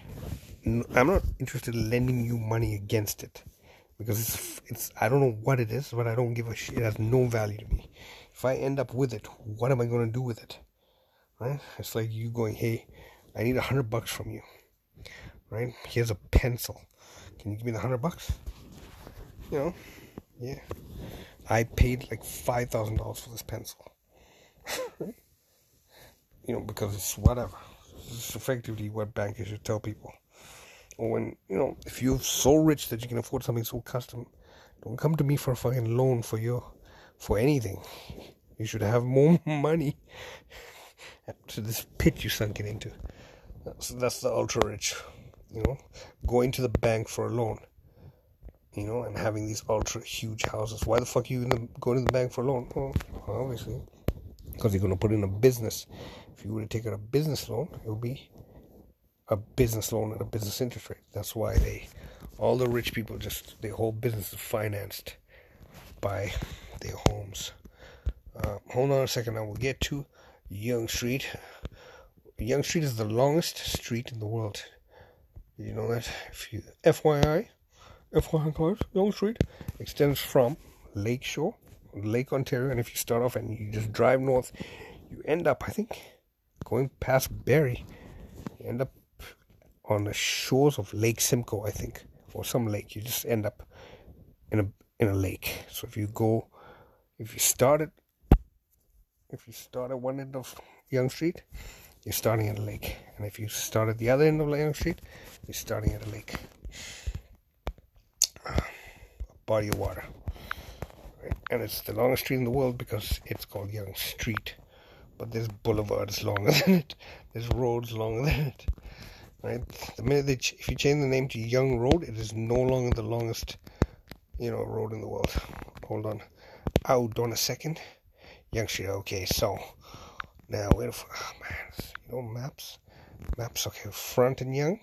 I'm not interested in lending you money against it. Because it's, it's, I don't know what it is, but I don't give a shit. It has no value to me. If I end up with it, what am I going to do with it? Right? It's like you going, hey, I need a hundred bucks from you. Right? Here's a pencil. Can you give me the hundred bucks? You know? Yeah. I paid like five thousand dollars for this pencil. you know, because it's whatever. It's effectively what bankers should tell people. Or when you know, if you're so rich that you can afford something so custom, don't come to me for a fucking loan for your for anything. You should have more money to this pit you sunk it into. That's, that's the ultra rich, you know, going to the bank for a loan, you know, and having these ultra huge houses. Why the fuck are you gonna go to the bank for a loan? Well, obviously, because you're gonna put in a business. If you were to take out a business loan, it would be a business loan at a business interest rate. That's why they, all the rich people, just their whole business is financed by their homes. Uh, hold on a second, I will get to Yonge Street. Yonge Street is the longest street in the world. You know that? If you FYI, FYI guys, Yonge Street extends from Lakeshore, Lake Ontario, and if you start off and you just drive north, you end up, I think, going past Barrie. You end up on the shores of Lake Simcoe, I think, or some lake. You just end up in a in a lake. So if you go, if you start at, if you start at one end of Yonge Street, you're starting at a lake. And if you start at the other end of Yonge Street, you're starting at a lake. A body of water. And it's the longest street in the world because it's called Yonge Street. But there's boulevards longer than it. There's roads longer than it. Right? The minute they ch- if you change the name to Yonge Road, it is no longer the longest, you know, road in the world. Hold on. Hold on a second. Street. Okay, so now, where oh man, you know, maps. Maps, okay, front and Yonge,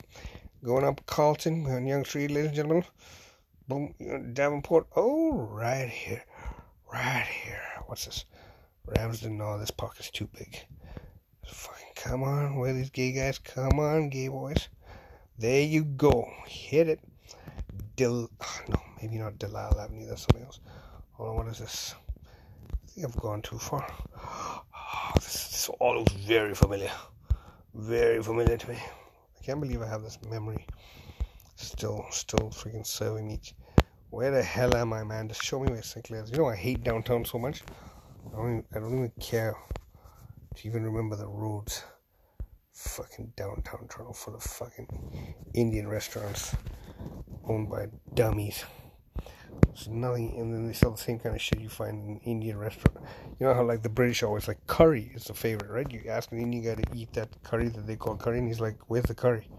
Going up Carlton on Yonge Street, ladies and gentlemen. Boom, Davenport. Oh, right here. Right here. What's this? Ramsden. No, this pocket's too big. Fucking come on, where these gay guys? Come on, gay boys. There you go. Hit it. Del. Oh, no, maybe not Delisle Avenue. That's something else. Hold on, what is this? Think I've gone too far. Oh, this, this all looks very familiar. Very familiar to me. I can't believe I have this memory. Still, still freaking serving me. Where the hell am I, man? Just show me where St. Clair's. You know, I hate downtown so much. I don't, even, I don't even care to even remember the roads. Fucking downtown Toronto full of fucking Indian restaurants owned by dummies. It's nothing, and then they sell the same kind of shit you find in an Indian restaurant. You know how like the British always like curry is the favorite, right? You ask an Indian guy to eat that curry that they call curry, and he's like, "Where's the curry?"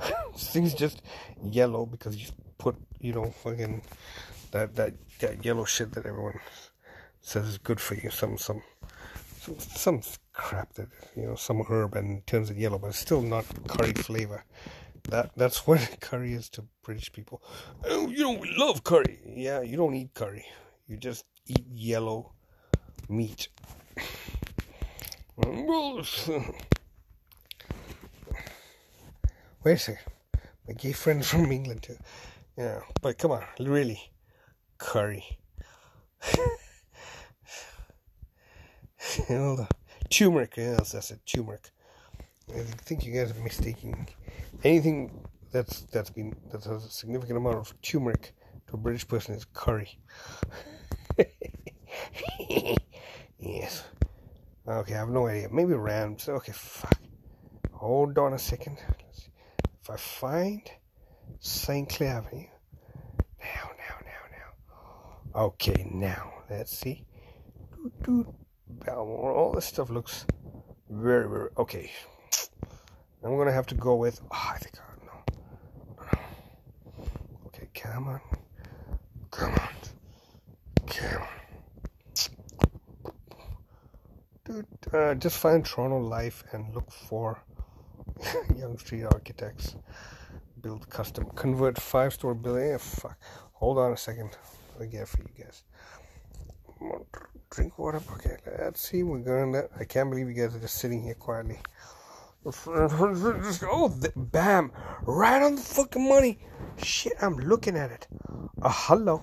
thing's just yellow because you put, you know, fucking that that that yellow shit that everyone says is good for you. Some some some, some crap that you know, some herb and turns it yellow, but it's still not curry flavor. That that's what curry is to British people. Oh, you don't love curry. Yeah, you don't eat curry. You just eat yellow meat. Wait a second. My gay friend from England too. Yeah, but come on, really. Curry. Hold on. Turmeric, yes, that's it, turmeric. I think you guys are mistaking anything that's that's been that has a significant amount of turmeric to a British person is curry. yes. Okay, I have no idea. Maybe Rams. Okay, fuck. Hold on a second. If I find St. Clair Avenue. Now, now, now, now. Okay, now. Let's see. Balmore. All this stuff looks very, very. Okay. I'm gonna have to go with. Oh, I think I no. no. Okay, come on. Come on. Come on. Dude, uh, just find Toronto Life and look for Yonge Street Architects. Build custom. Convert five store building. Yeah, fuck. Hold on a second. I get for you guys. Drink water. Okay, let's see. We're gonna. I can't believe you guys are just sitting here quietly. Oh, bam! Right on the fucking money. Shit, I'm looking at it. Uh, hello.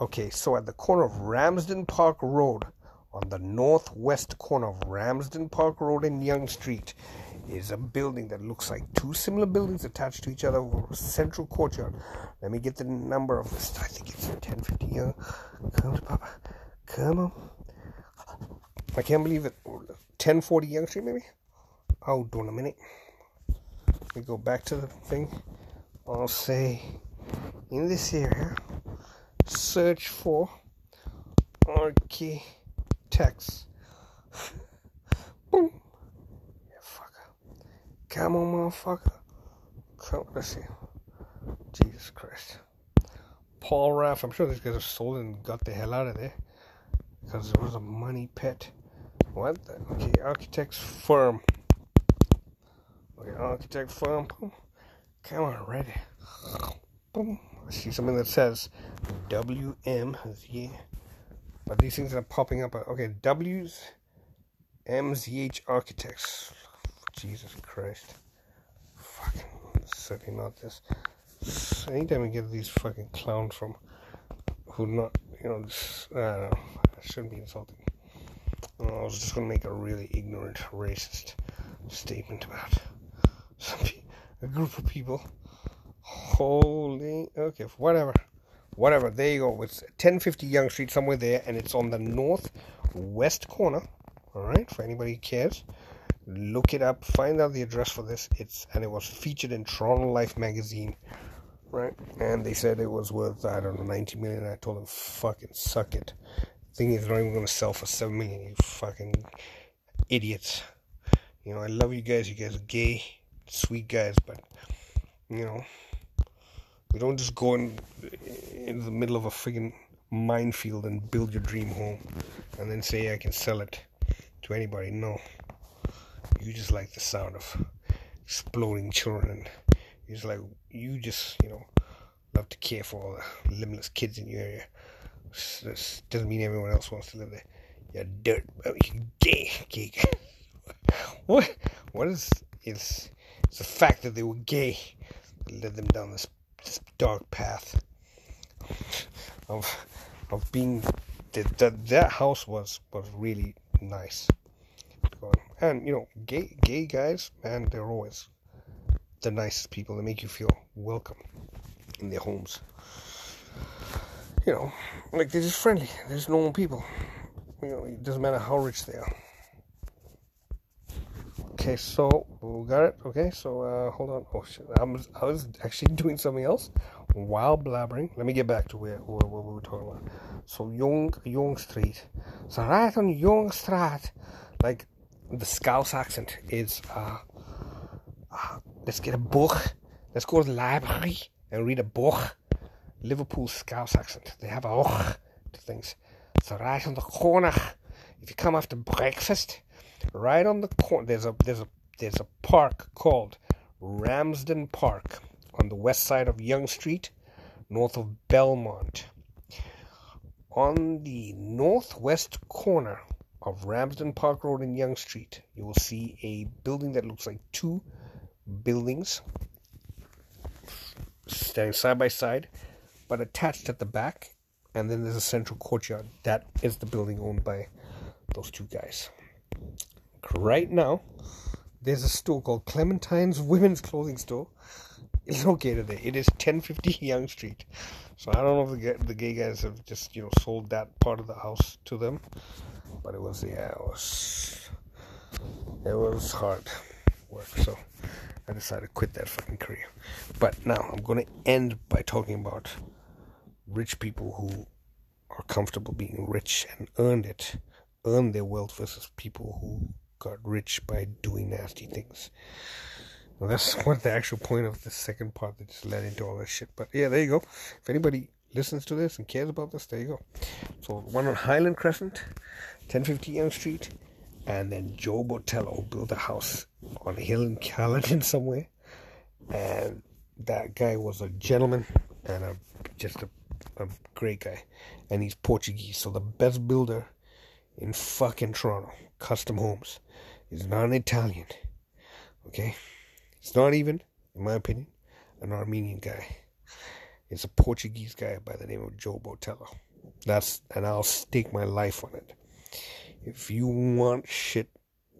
Okay, so at the corner of Ramsden Park Road, on the northwest corner of Ramsden Park Road and Yonge Street, is a building that looks like two similar buildings attached to each other with a central courtyard. Let me get the number of this. I think it's 1050 Yonge. Come on, Papa. Come on. I can't believe it. 1040 Yonge Street, maybe? Hold on a minute. We go back to the thing. I'll say in this area, search for architects. Boom. Yeah, fucker. Come on, motherfucker. Come, let's see. Jesus Christ. Paul Raff. I'm sure these guys have sold and got the hell out of there because it was a money pit. What? The? Okay, architects firm. Okay, architect firm. Boom. Come on, ready. Boom. I see something that says WM. Yeah. But these things are popping up. Okay, W's MZH Architects. Jesus Christ. Fucking certainly not this. Anytime we get these fucking clowns from who not, you know, this. I shouldn't be insulting. I was just gonna make a really ignorant, racist statement about a group of people. Holy, okay, whatever, whatever. There you go. It's 1050 Yonge Street, somewhere there, and it's on the northwest corner. All right, for anybody who cares, look it up, find out the address for this. It's and it was featured in Toronto Life magazine, right? And they said it was worth I don't know 90 million. I told them, fucking suck it. Thing is, not even gonna sell for seven million. You fucking idiots. You know, I love you guys. You guys are gay sweet guys, but you know, you don't just go in in the middle of a friggin' minefield and build your dream home and then say I can sell it to anybody. No, you just like the sound of exploding children, you just like you just you know love to care for all the limitless kids in your area. This doesn't mean everyone else wants to live there. You're dirt, you gay, gay. what? What is is the fact that they were gay that led them down this, this dark path of of being that that, that house was was really nice. Um, and you know, gay gay guys, man, they're always the nicest people. They make you feel welcome in their homes. You know, like they're just friendly. They're just normal people. You know, it doesn't matter how rich they are. Okay, so we got it. Okay, so uh, hold on. Oh shit, I was I was actually doing something else while blabbering. Let me get back to where, where, where we were talking about. So Yonge Yonge Street. So right on Yonge Street, like the Scouse accent is. Uh, uh, let's get a book. Let's go to the library and read a book. Liverpool Scouse accent. They have a och to things. So right on the corner, if you come after breakfast right on the corner there's a there's a there's a park called Ramsden Park on the west side of Yonge Street, north of Belmont. On the northwest corner of Ramsden Park Road and Yonge Street, you will see a building that looks like two buildings standing side by side, but attached at the back. And then there's a central courtyard. That is the building owned by those two guys. Right now, there's a store called Clementine's Women's Clothing Store. It's located there. It is 1050 Yonge Street. So I don't know if the, the gay guys have just you know sold that part of the house to them, but it was yeah it was it was hard work. So I decided to quit that fucking career. But now I'm gonna end by talking about rich people who are comfortable being rich and earned it, earned their wealth versus people who got rich by doing nasty things. Well, that's what the actual point of the second part that just led into all this shit. But yeah, there you go. If anybody listens to this and cares about this, there you go. So one on Highland Crescent, 1050 Yonge Street, and then Joe Botelho built a house on a hill in Caledon somewhere. And that guy was a gentleman and a, just a, a great guy. And he's Portuguese, so the best builder in fucking Toronto, custom homes, is not an Italian. Okay? It's not even, in my opinion, an Armenian guy. It's a Portuguese guy by the name of Joe Botelho. That's and I'll stake my life on it. If you want shit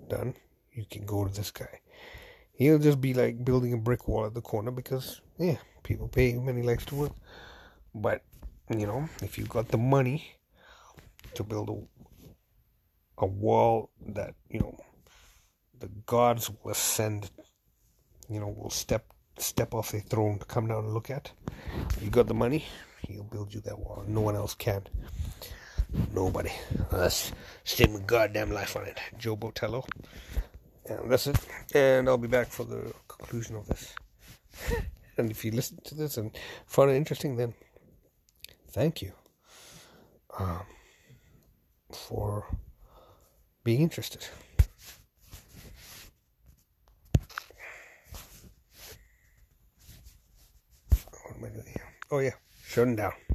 done, you can go to this guy. He'll just be like building a brick wall at the corner because yeah, people pay him and he likes to work. But you know, if you've got the money to build a a wall that you know the gods will ascend, you know, will step step off their throne to come down and look at. You got the money, he'll build you that wall. No one else can. Nobody. That's stake my goddamn life on it. Joe Botelho. And that's it. And I'll be back for the conclusion of this. and if you listen to this and find it interesting, then thank you um, for being interested. What am I doing here? Oh, yeah, shutting down.